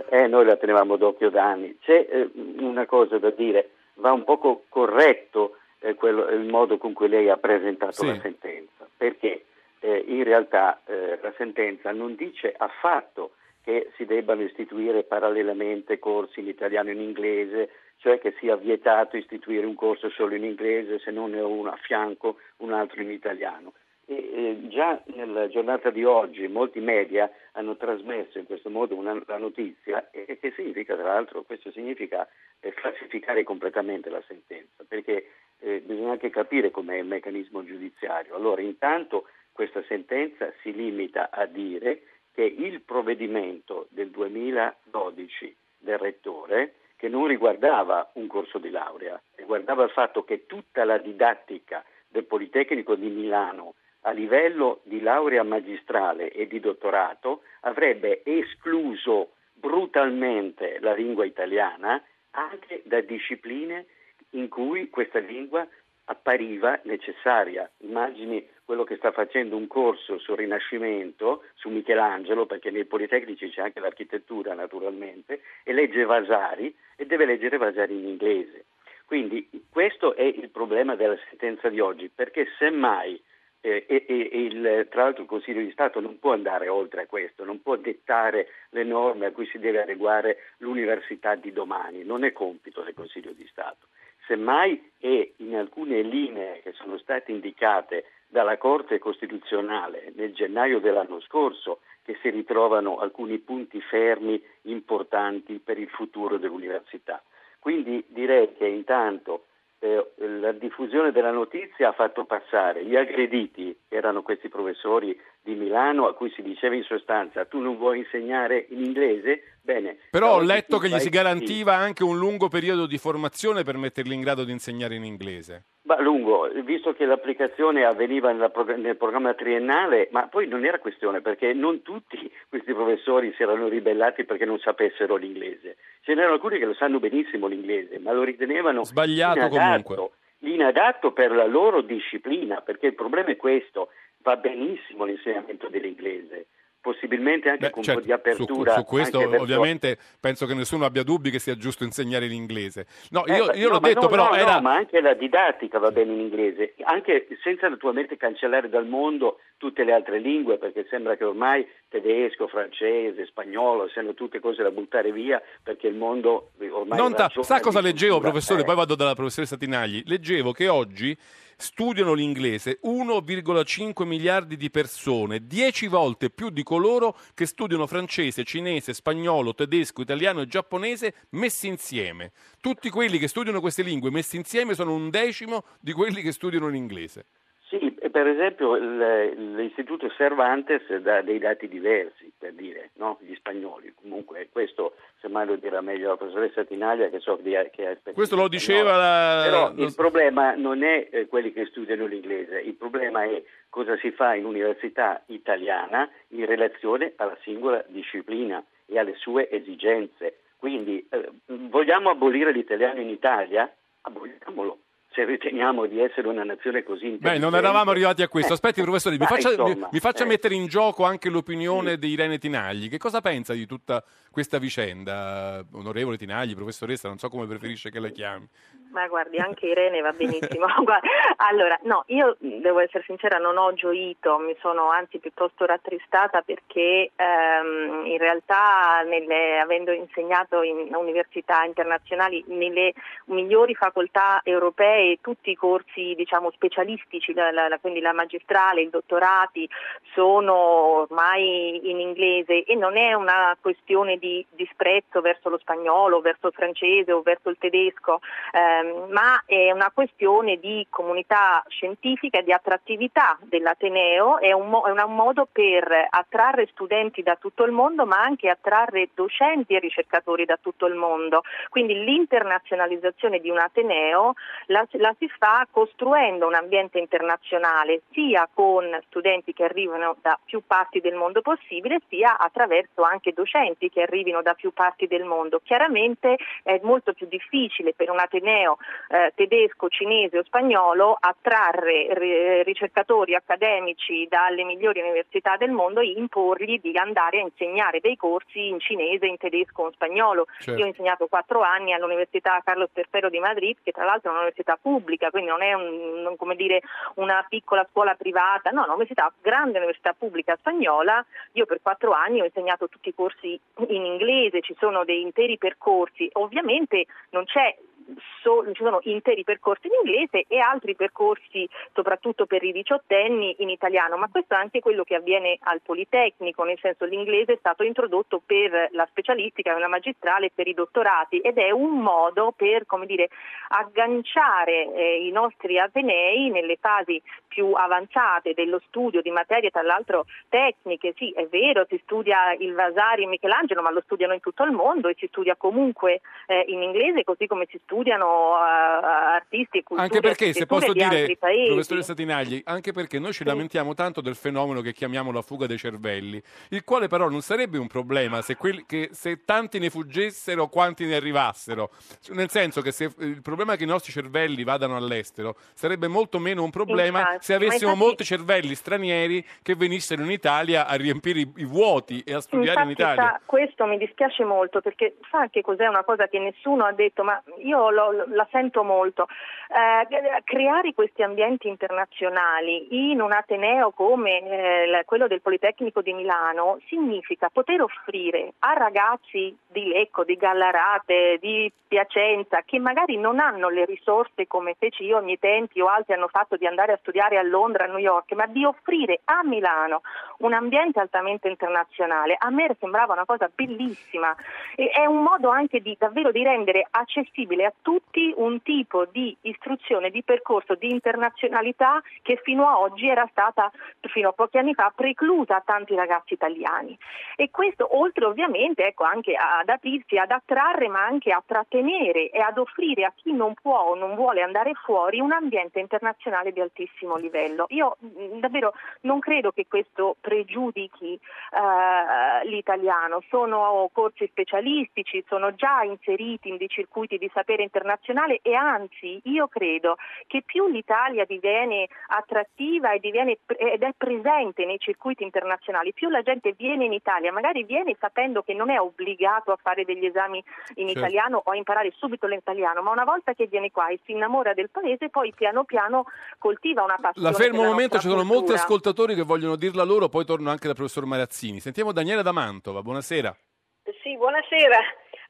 Eh, noi la tenevamo d'occhio da anni. C'è eh, una cosa da dire, va un poco corretto eh, quello, il modo con cui lei ha presentato sì. la sentenza, perché eh, in realtà eh, la sentenza non dice affatto che si debbano istituire parallelamente corsi in italiano e in inglese, cioè che sia vietato istituire un corso solo in inglese se non ne ho uno a fianco, un altro in italiano. E, eh, già nella giornata di oggi molti media hanno trasmesso in questo modo una, la notizia e che significa tra l'altro, questo significa eh, falsificare completamente la sentenza, perché eh, bisogna anche capire com'è il meccanismo giudiziario. Allora, intanto questa sentenza si limita a dire che il provvedimento del 2012 del rettore, che non riguardava un corso di laurea, riguardava il fatto che tutta la didattica del Politecnico di Milano a livello di laurea magistrale e di dottorato avrebbe escluso brutalmente la lingua italiana anche da discipline in cui questa lingua appariva necessaria. Immagini quello che sta facendo un corso sul Rinascimento, su Michelangelo, perché nei Politecnici c'è anche l'architettura naturalmente, e legge Vasari e deve leggere Vasari in inglese. Quindi questo è il problema della sentenza di oggi, perché semmai eh, e, e, il, tra l'altro il Consiglio di Stato non può andare oltre a questo, non può dettare le norme a cui si deve adeguare l'università di domani, non è compito del Consiglio di Stato semmai è in alcune linee che sono state indicate dalla Corte Costituzionale nel gennaio dell'anno scorso che si ritrovano alcuni punti fermi importanti per il futuro dell'università. Quindi direi che intanto eh, la diffusione della notizia ha fatto passare gli aggrediti, erano questi professori di Milano, a cui si diceva in sostanza tu non vuoi insegnare in inglese? Bene. Però ho letto che gli si garantiva anche un lungo periodo di formazione per metterli in grado di insegnare in inglese. Ma lungo, visto che l'applicazione avveniva nel programma triennale, ma poi non era questione perché non tutti questi professori si erano ribellati perché non sapessero l'inglese. Ce n'erano alcuni che lo sanno benissimo l'inglese, ma lo ritenevano sbagliato inadatto, comunque. Inadatto per la loro disciplina, perché il problema è questo, va benissimo l'insegnamento dell'inglese, possibilmente anche Beh, con certo, un po' di apertura. Su, su questo ovviamente penso che nessuno abbia dubbi che sia giusto insegnare l'inglese. No, Eh, io, io no, l'ho detto, no, però no, era... ma anche la didattica va bene in inglese, anche senza naturalmente cancellare dal mondo tutte le altre lingue, perché sembra che ormai tedesco, francese, spagnolo siano tutte cose da buttare via, perché il mondo ormai Non ta- sa cosa leggevo, professore? Eh. Poi vado dalla professoressa Tinagli. Leggevo che oggi studiano l'inglese 1,5 miliardi di persone, 10 volte più di coloro che studiano francese, cinese, spagnolo, tedesco, italiano e giapponese messi insieme. Tutti quelli che studiano queste lingue messi insieme sono un decimo di quelli che studiano l'inglese. Per esempio il- l'istituto Cervantes dà dei dati diversi, per dire, no? gli spagnoli. Comunque questo semmai lo dirà meglio la professoressa Tinaglia che so che ha esperienza Questo lo diceva la... Però il problema non è eh, quelli che studiano l'inglese, il problema è cosa si fa in università italiana in relazione alla singola disciplina e alle sue esigenze. Quindi eh, vogliamo abolire l'italiano in Italia? Aboliamolo. Se riteniamo di essere una nazione così Beh, intelligente. non eravamo arrivati a questo. Eh, Aspetti, professore, mi faccia, insomma, mi faccia eh. mettere in gioco anche l'opinione di Irene Tinagli. Che cosa pensa di tutta questa vicenda? Onorevole Tinagli, professoressa, non so come preferisce che la chiami. Ma guardi, anche Irene va benissimo. Allora, no, io devo essere sincera, non ho gioito, mi sono anzi piuttosto rattristata perché ehm, in realtà, nelle- avendo insegnato in università internazionali, nelle migliori facoltà europee, tutti i corsi diciamo, specialistici, la- la- quindi la magistrale, i dottorati, sono ormai in inglese e non è una questione di disprezzo verso lo spagnolo, verso il francese o verso il tedesco, ehm, ma è una questione di comunità scientifica e di attrattività dell'Ateneo, è un, mo- è un modo per attrarre studenti da tutto il mondo ma anche attrarre docenti e ricercatori da tutto il mondo. Quindi l'internazionalizzazione di un Ateneo la, la si fa costruendo un ambiente internazionale sia con studenti che arrivano da più parti del mondo possibile sia attraverso anche docenti che arrivino da più parti del mondo. Chiaramente è molto più difficile per un Ateneo eh, tedesco, cinese o spagnolo attrarre ri- ricercatori accademici dalle migliori università del mondo e imporgli di andare a insegnare dei corsi in cinese, in tedesco o in spagnolo. Certo. Io ho insegnato quattro anni all'Università Carlos III di Madrid, che tra l'altro è un'università pubblica, quindi non è un- come dire, una piccola scuola privata, no, no, un'università, grande università pubblica spagnola. Io per quattro anni ho insegnato tutti i corsi in inglese, ci sono dei interi percorsi. Ovviamente non c'è so- ci sono interi percorsi in inglese e altri percorsi soprattutto per i diciottenni in italiano, ma questo è anche quello che avviene al Politecnico, nel senso l'inglese è stato introdotto per la specialistica, la magistrale per i dottorati ed è un modo per come dire, agganciare eh, i nostri atenei nelle fasi più avanzate dello studio di materie tra l'altro tecniche, sì è vero si studia il Vasari e Michelangelo ma lo studiano in tutto il mondo e si studia comunque eh, in inglese così come si studiano eh, artisti e culture Anche perché, se posso di dire, professoressa Tinagli, anche perché noi ci lamentiamo tanto del fenomeno che chiamiamo la fuga dei cervelli, il quale però non sarebbe un problema se, quelli- che- se tanti ne fuggessero quanti ne arrivassero. Nel senso che se il problema è che i nostri cervelli vadano all'estero sarebbe molto meno un problema Infatti, se avessimo infatti- molti cervelli stranieri che venissero in Italia a riempire i, i vuoti e a studiare in Italia. sa, questo mi dispiace molto perché sa che cos'è una cosa che nessuno ha detto, ma io lo- la sento molto. Eh, creare questi ambienti internazionali in un ateneo come eh, quello del Politecnico di Milano significa poter offrire a ragazzi di Lecco, di Gallarate, di Piacenza, che magari non hanno le risorse come feci io ai miei tempi o altri hanno fatto di andare a studiare a Londra, a New York, ma di offrire a Milano un ambiente altamente internazionale. A me sembrava una cosa bellissima e è un modo anche di davvero di rendere accessibile a tutti un tipo di istruzione, di percorso, di internazionalità che fino a oggi era stata, fino a pochi anni fa, preclusa a tanti ragazzi italiani. E questo oltre ovviamente ecco, anche ad aprirsi, ad attrarre ma anche a trattenere e ad offrire a chi non può o non vuole andare fuori un ambiente internazionale di altissimo livello. Io mh, davvero non credo che questo pregiudichi eh, l'italiano, sono corsi specialistici, sono già inseriti in dei circuiti di sapere carriera internazionale e anzi io credo che più l'Italia diviene attrattiva e diviene, ed è presente nei circuiti internazionali, più la gente viene in Italia, magari viene sapendo che non è obbligato a fare degli esami in Certo. italiano o a imparare subito l'italiano, ma una volta che viene qua e si innamora del paese, poi piano piano coltiva una passione. La fermo un momento, ci sono molti ascoltatori che vogliono dirla loro, poi torno anche dal professor Marazzini. Sentiamo Daniela da Mantova, buonasera. Sì, buonasera.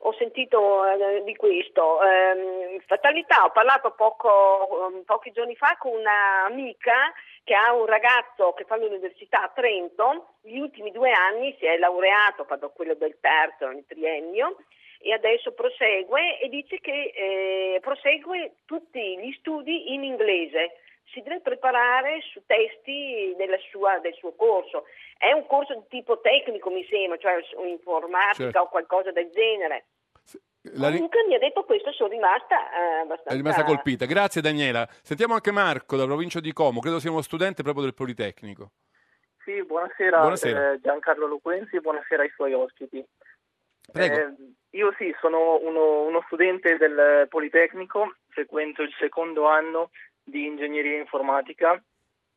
Ho sentito eh, di questo. Ehm, fatalità, ho parlato poco, um, pochi giorni fa con un'amica che ha un ragazzo che fa l'università a Trento, gli ultimi due anni si è laureato, fatto quello del terzo, nel triennio, e adesso prosegue e dice che eh, prosegue tutti gli studi in inglese. Si deve preparare su testi della sua- del suo corso. È un corso di tipo tecnico, mi sembra, cioè informatica Certo. o qualcosa del genere. La ri- Comunque mi ha detto questo, sono rimasta eh, abbastanza... è rimasta colpita. Grazie Daniela. Sentiamo anche Marco, dalla provincia di Como, credo sia uno studente proprio del Politecnico. Sì, buonasera, Buonasera. eh, Giancarlo Loquenzi e buonasera ai suoi ospiti. Prego. Eh, io sì, sono uno, uno studente del Politecnico, frequento il secondo anno di ingegneria informatica,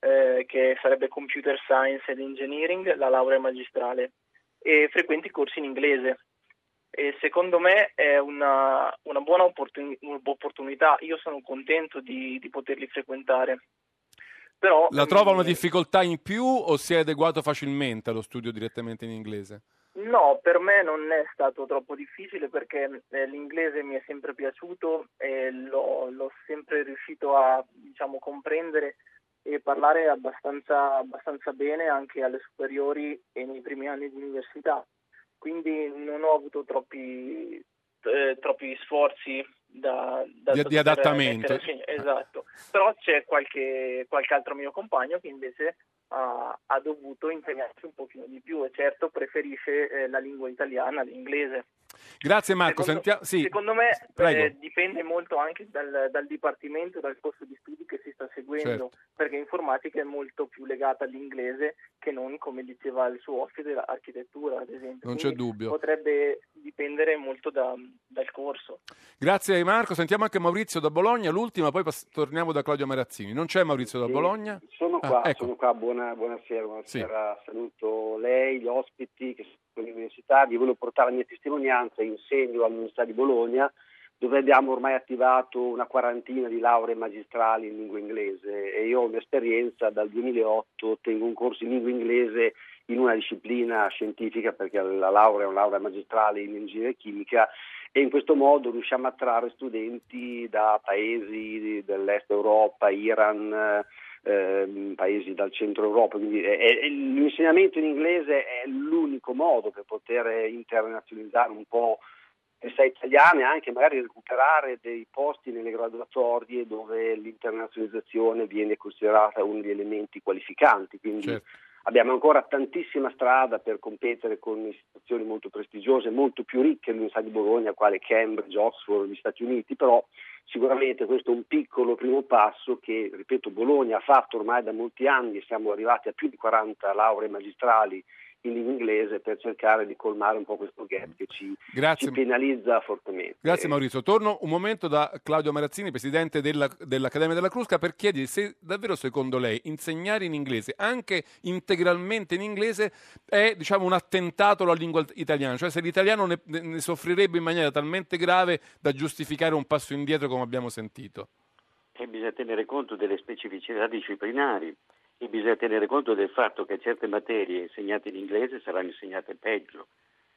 eh, che sarebbe Computer Science and Engineering, la laurea magistrale, e frequento i corsi in inglese. E secondo me è una, una buona opportuni- opportunità, io sono contento di, di poterli frequentare. Però, La trova una difficoltà in più o si è adeguato facilmente allo studio direttamente in inglese? No, per me non è stato troppo difficile perché eh, l'inglese mi è sempre piaciuto e l'ho, l'ho sempre riuscito a diciamo, comprendere e parlare abbastanza, abbastanza bene anche alle superiori e nei primi anni di università. Quindi non ho avuto troppi, eh, troppi sforzi da, da Di- di adattamento. mettere. Esatto. Però c'è qualche, qualche altro mio compagno che invece ha, ha dovuto impegnarsi un pochino di più e certo preferisce eh, la lingua italiana all'inglese. Grazie Marco, Secondo, sentiamo... Sì, secondo me eh, dipende molto anche dal, dal dipartimento, dal corso di studi che si sta seguendo, Certo. perché informatica è molto più legata all'inglese che non, come diceva il suo ospite, l'architettura ad esempio. Non c'è Quindi dubbio. Potrebbe dipendere molto da- dal corso. Grazie Marco, sentiamo anche Maurizio da Bologna, l'ultima, poi pass- torniamo da Claudio Marazzini. Non c'è Maurizio da Sì, Bologna? Sono Ah, qua, ecco. sono qua. Buona- buonasera, buonasera. Saluto lei, gli ospiti che sono all'università. Vi volevo portare la mia testimonianza. Insegno all'Università di Bologna, dove abbiamo ormai attivato una quarantina di lauree magistrali in lingua inglese e io ho un'esperienza dal 2008, tengo un corso in lingua inglese in una disciplina scientifica perché la laurea è una laurea magistrale in ingegneria chimica e in questo modo riusciamo a attrarre studenti da paesi dell'est Europa, Iran, eh, ehm, paesi dal centro Europa. Quindi è- è- l'insegnamento in inglese è l'unico modo per poter internazionalizzare un po' università italiane e anche magari recuperare dei posti nelle graduatorie dove l'internazionalizzazione viene considerata uno degli elementi qualificanti. Quindi Certo. Abbiamo ancora tantissima strada per competere con istituzioni molto prestigiose, molto più ricche dell'Università di Bologna, quale Cambridge, Oxford, gli Stati Uniti, però sicuramente questo è un piccolo primo passo che, ripeto, Bologna ha fatto ormai da molti anni, siamo arrivati a più di 40 lauree magistrali in inglese per cercare di colmare un po' questo gap che ci, ci penalizza fortemente. Grazie Maurizio. Torno un momento da Claudio Marazzini, presidente della- dell'Accademia della Crusca, per chiedergli se davvero secondo lei insegnare in inglese, anche integralmente in inglese, è diciamo, un attentato alla lingua italiana, cioè se l'italiano ne, ne soffrirebbe in maniera talmente grave da giustificare un passo indietro come abbiamo sentito. E bisogna tenere conto delle specificità disciplinari e bisogna tenere conto del fatto che certe materie insegnate in inglese saranno insegnate peggio.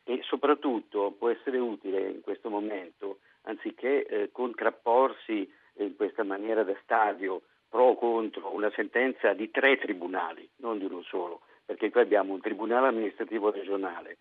E soprattutto può essere utile in questo momento, anziché eh, contrapporsi in questa maniera da stadio pro o contro una sentenza di tre tribunali, non di uno solo, perché qui abbiamo un tribunale amministrativo regionale,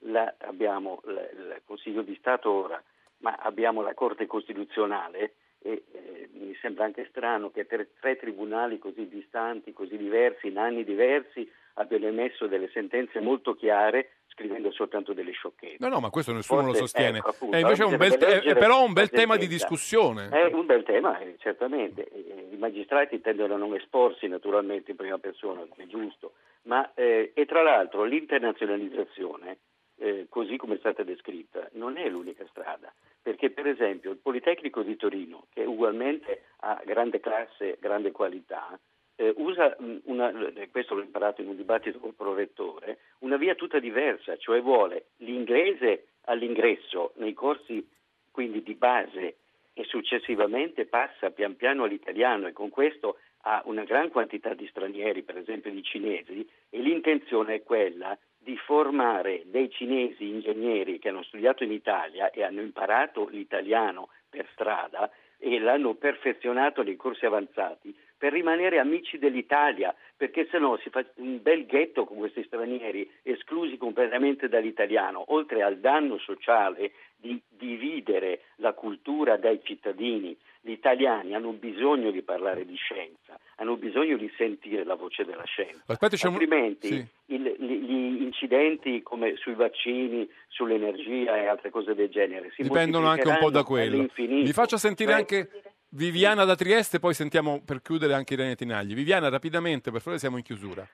la- abbiamo l- il Consiglio di Stato ora, ma abbiamo la Corte Costituzionale e eh, mi sembra anche strano che tre, tre tribunali così distanti, così diversi, in anni diversi, abbiano emesso delle sentenze molto chiare scrivendo soltanto delle sciocchezze. No, no, ma questo nessuno lo Forse, sostiene. ecco, appunto, è invece un bisogna bel te- leggere è però un bel tema di discussione. È un bel tema, eh, certamente. Eh, I magistrati tendono a non esporsi naturalmente in prima persona, come è giusto, ma eh, e tra l'altro l'internazionalizzazione, eh, così come è stata descritta, non è l'unica strada, perché per esempio il Politecnico di Torino, che ugualmente ha grande classe, grande qualità, eh, usa una, questo l'ho imparato in un dibattito col prorettore, una via tutta diversa, cioè vuole l'inglese all'ingresso nei corsi quindi di base e successivamente passa pian piano all'italiano e con questo ha una gran quantità di stranieri, per esempio di cinesi, e l'intenzione è quella di formare dei cinesi ingegneri che hanno studiato in Italia e hanno imparato l'italiano per strada e l'hanno perfezionato nei corsi avanzati per rimanere amici dell'Italia, perché se no si fa un bel ghetto con questi stranieri esclusi completamente dall'italiano, oltre al danno sociale di dividere la cultura dai cittadini. Gli italiani hanno bisogno di parlare di scienza, hanno bisogno di sentire la voce della scienza. Aspetta, Altrimenti sì. il, gli incidenti come sui vaccini, sull'energia e altre cose del genere si dipendono anche un po' da quello. Vi faccio sentire anche Viviana da Trieste, poi sentiamo per chiudere anche Irene Tinagli. Viviana, rapidamente, per favore, siamo in chiusura.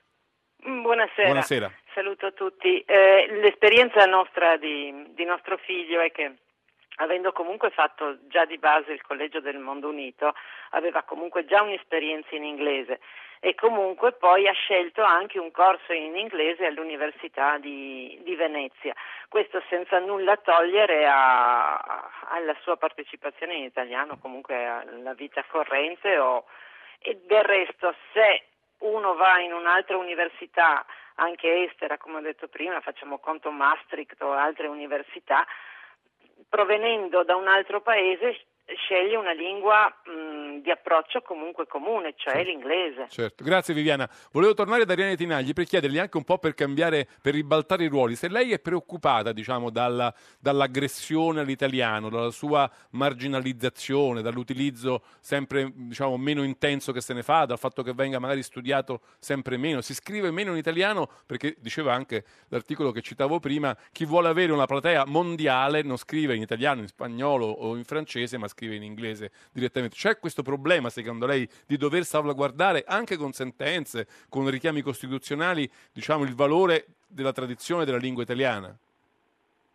Buonasera. Buonasera. Saluto a tutti. Eh, l'esperienza nostra di, di nostro figlio è che avendo comunque fatto già di base il Collegio del Mondo Unito, aveva comunque già un'esperienza in inglese e comunque poi ha scelto anche un corso in inglese all'Università di, di Venezia. Questo senza nulla togliere a- alla sua partecipazione in italiano, comunque alla vita corrente o, e del resto se uno va in un'altra università anche estera, come ho detto prima, facciamo conto Maastricht o altre università, provenendo da un altro paese sceglie una lingua mh, di approccio comunque comune, cioè l'inglese. Certo, grazie Viviana. Volevo tornare da Irene Tinagli per chiedergli anche un po' per cambiare, per ribaltare i ruoli, se lei è preoccupata, diciamo, dalla- dall'aggressione all'italiano, dalla sua marginalizzazione, dall'utilizzo sempre, diciamo, meno intenso che se ne fa, dal fatto che venga magari studiato sempre meno, si scrive meno in italiano, perché diceva anche l'articolo che citavo prima, chi vuole avere una platea mondiale non scrive in italiano, in spagnolo o in francese, ma scrive in inglese direttamente. C'è questo problema, secondo lei, di dover salvaguardare anche con sentenze, con richiami costituzionali, diciamo, il valore della tradizione della lingua italiana?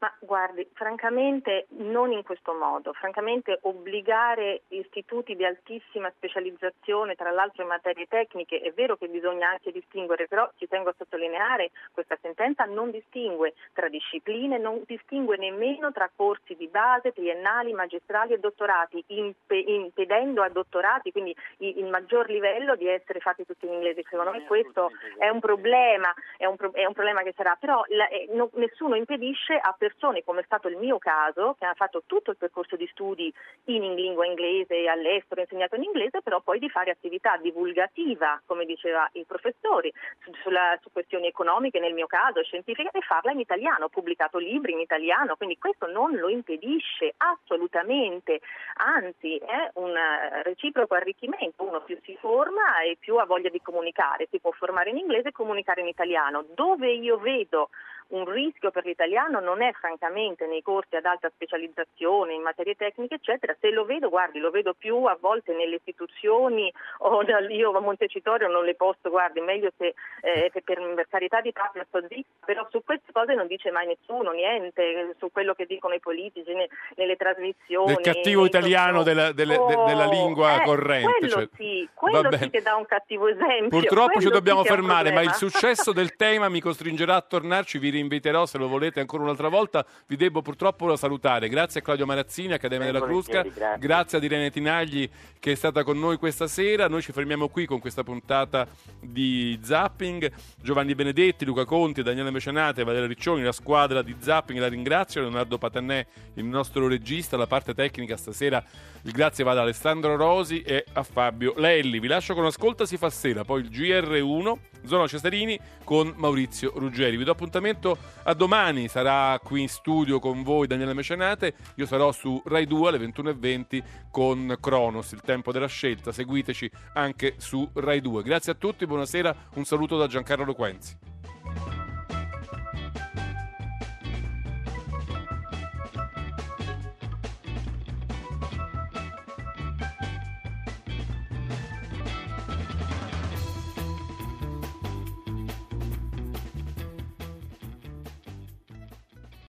Ma guardi, francamente non in questo modo, francamente obbligare istituti di altissima specializzazione, tra l'altro in materie tecniche, è vero che bisogna anche distinguere, però ci tengo a sottolineare, questa sentenza non distingue tra discipline, non distingue nemmeno tra corsi di base, triennali, magistrali e dottorati, impe- impedendo a dottorati, quindi il maggior livello di essere fatti tutti in inglese. Secondo me questo è un problema, è un, pro- è un problema che sarà, però la- eh, no- nessuno impedisce a persone come è stato il mio caso, che hanno fatto tutto il percorso di studi in, in lingua inglese all'estero, insegnato in inglese, però poi di fare attività divulgativa, come diceva il professore, su, sulla- su questioni economiche, nel mio caso, scientifiche, e farla in italiano. Ho pubblicato libri in italiano, quindi questo non lo impedisce assolutamente, anzi è un eh, reciproco arricchimento. Uno più si forma e più ha voglia di comunicare, si può formare in inglese e comunicare in italiano. Dove io vedo un rischio per l'italiano non è francamente nei corsi ad alta specializzazione in materie tecniche eccetera, se lo vedo guardi lo vedo più a volte nelle istituzioni o dal- io a Montecitorio non le posso guardi meglio se eh, per, per carità di patria sto zitta però su queste cose non dice mai nessuno niente su quello che dicono i politici ne- nelle trasmissioni Del cattivo italiano della, delle- de- della lingua eh, corrente. quello cioè. sì, quello sì che dà un cattivo esempio Purtroppo ci quello dobbiamo sì fermare, ma il successo del tema mi costringerà a tornarci, vi rinviterò se lo volete ancora un'altra volta. Vi devo purtroppo salutare. Grazie a Claudio Marazzini, Accademia della Crusca, grazie. grazie ad Irene Tinagli che è stata con noi questa sera. Noi ci fermiamo qui con questa puntata di Zapping. Giovanni Benedetti, Luca Conti, Daniele Mecenate, Valeria Riccioni, la squadra di Zapping, la ringrazio. Leonardo Patannè, il nostro regista, la parte tecnica stasera. Il grazie va ad Alessandro Rosi e a Fabio Lelli. Vi lascio con Ascolta si fa sera, poi il GR1, Zona Cesarini con Maurizio Ruggeri. Vi do appuntamento a domani, sarà qui in studio con voi Daniele Mecenate, io sarò su Rai 2 alle 21.20 con Cronos, il tempo della scelta. Seguiteci anche su Rai 2. Grazie a tutti, buonasera, un saluto da Giancarlo Loquenzi.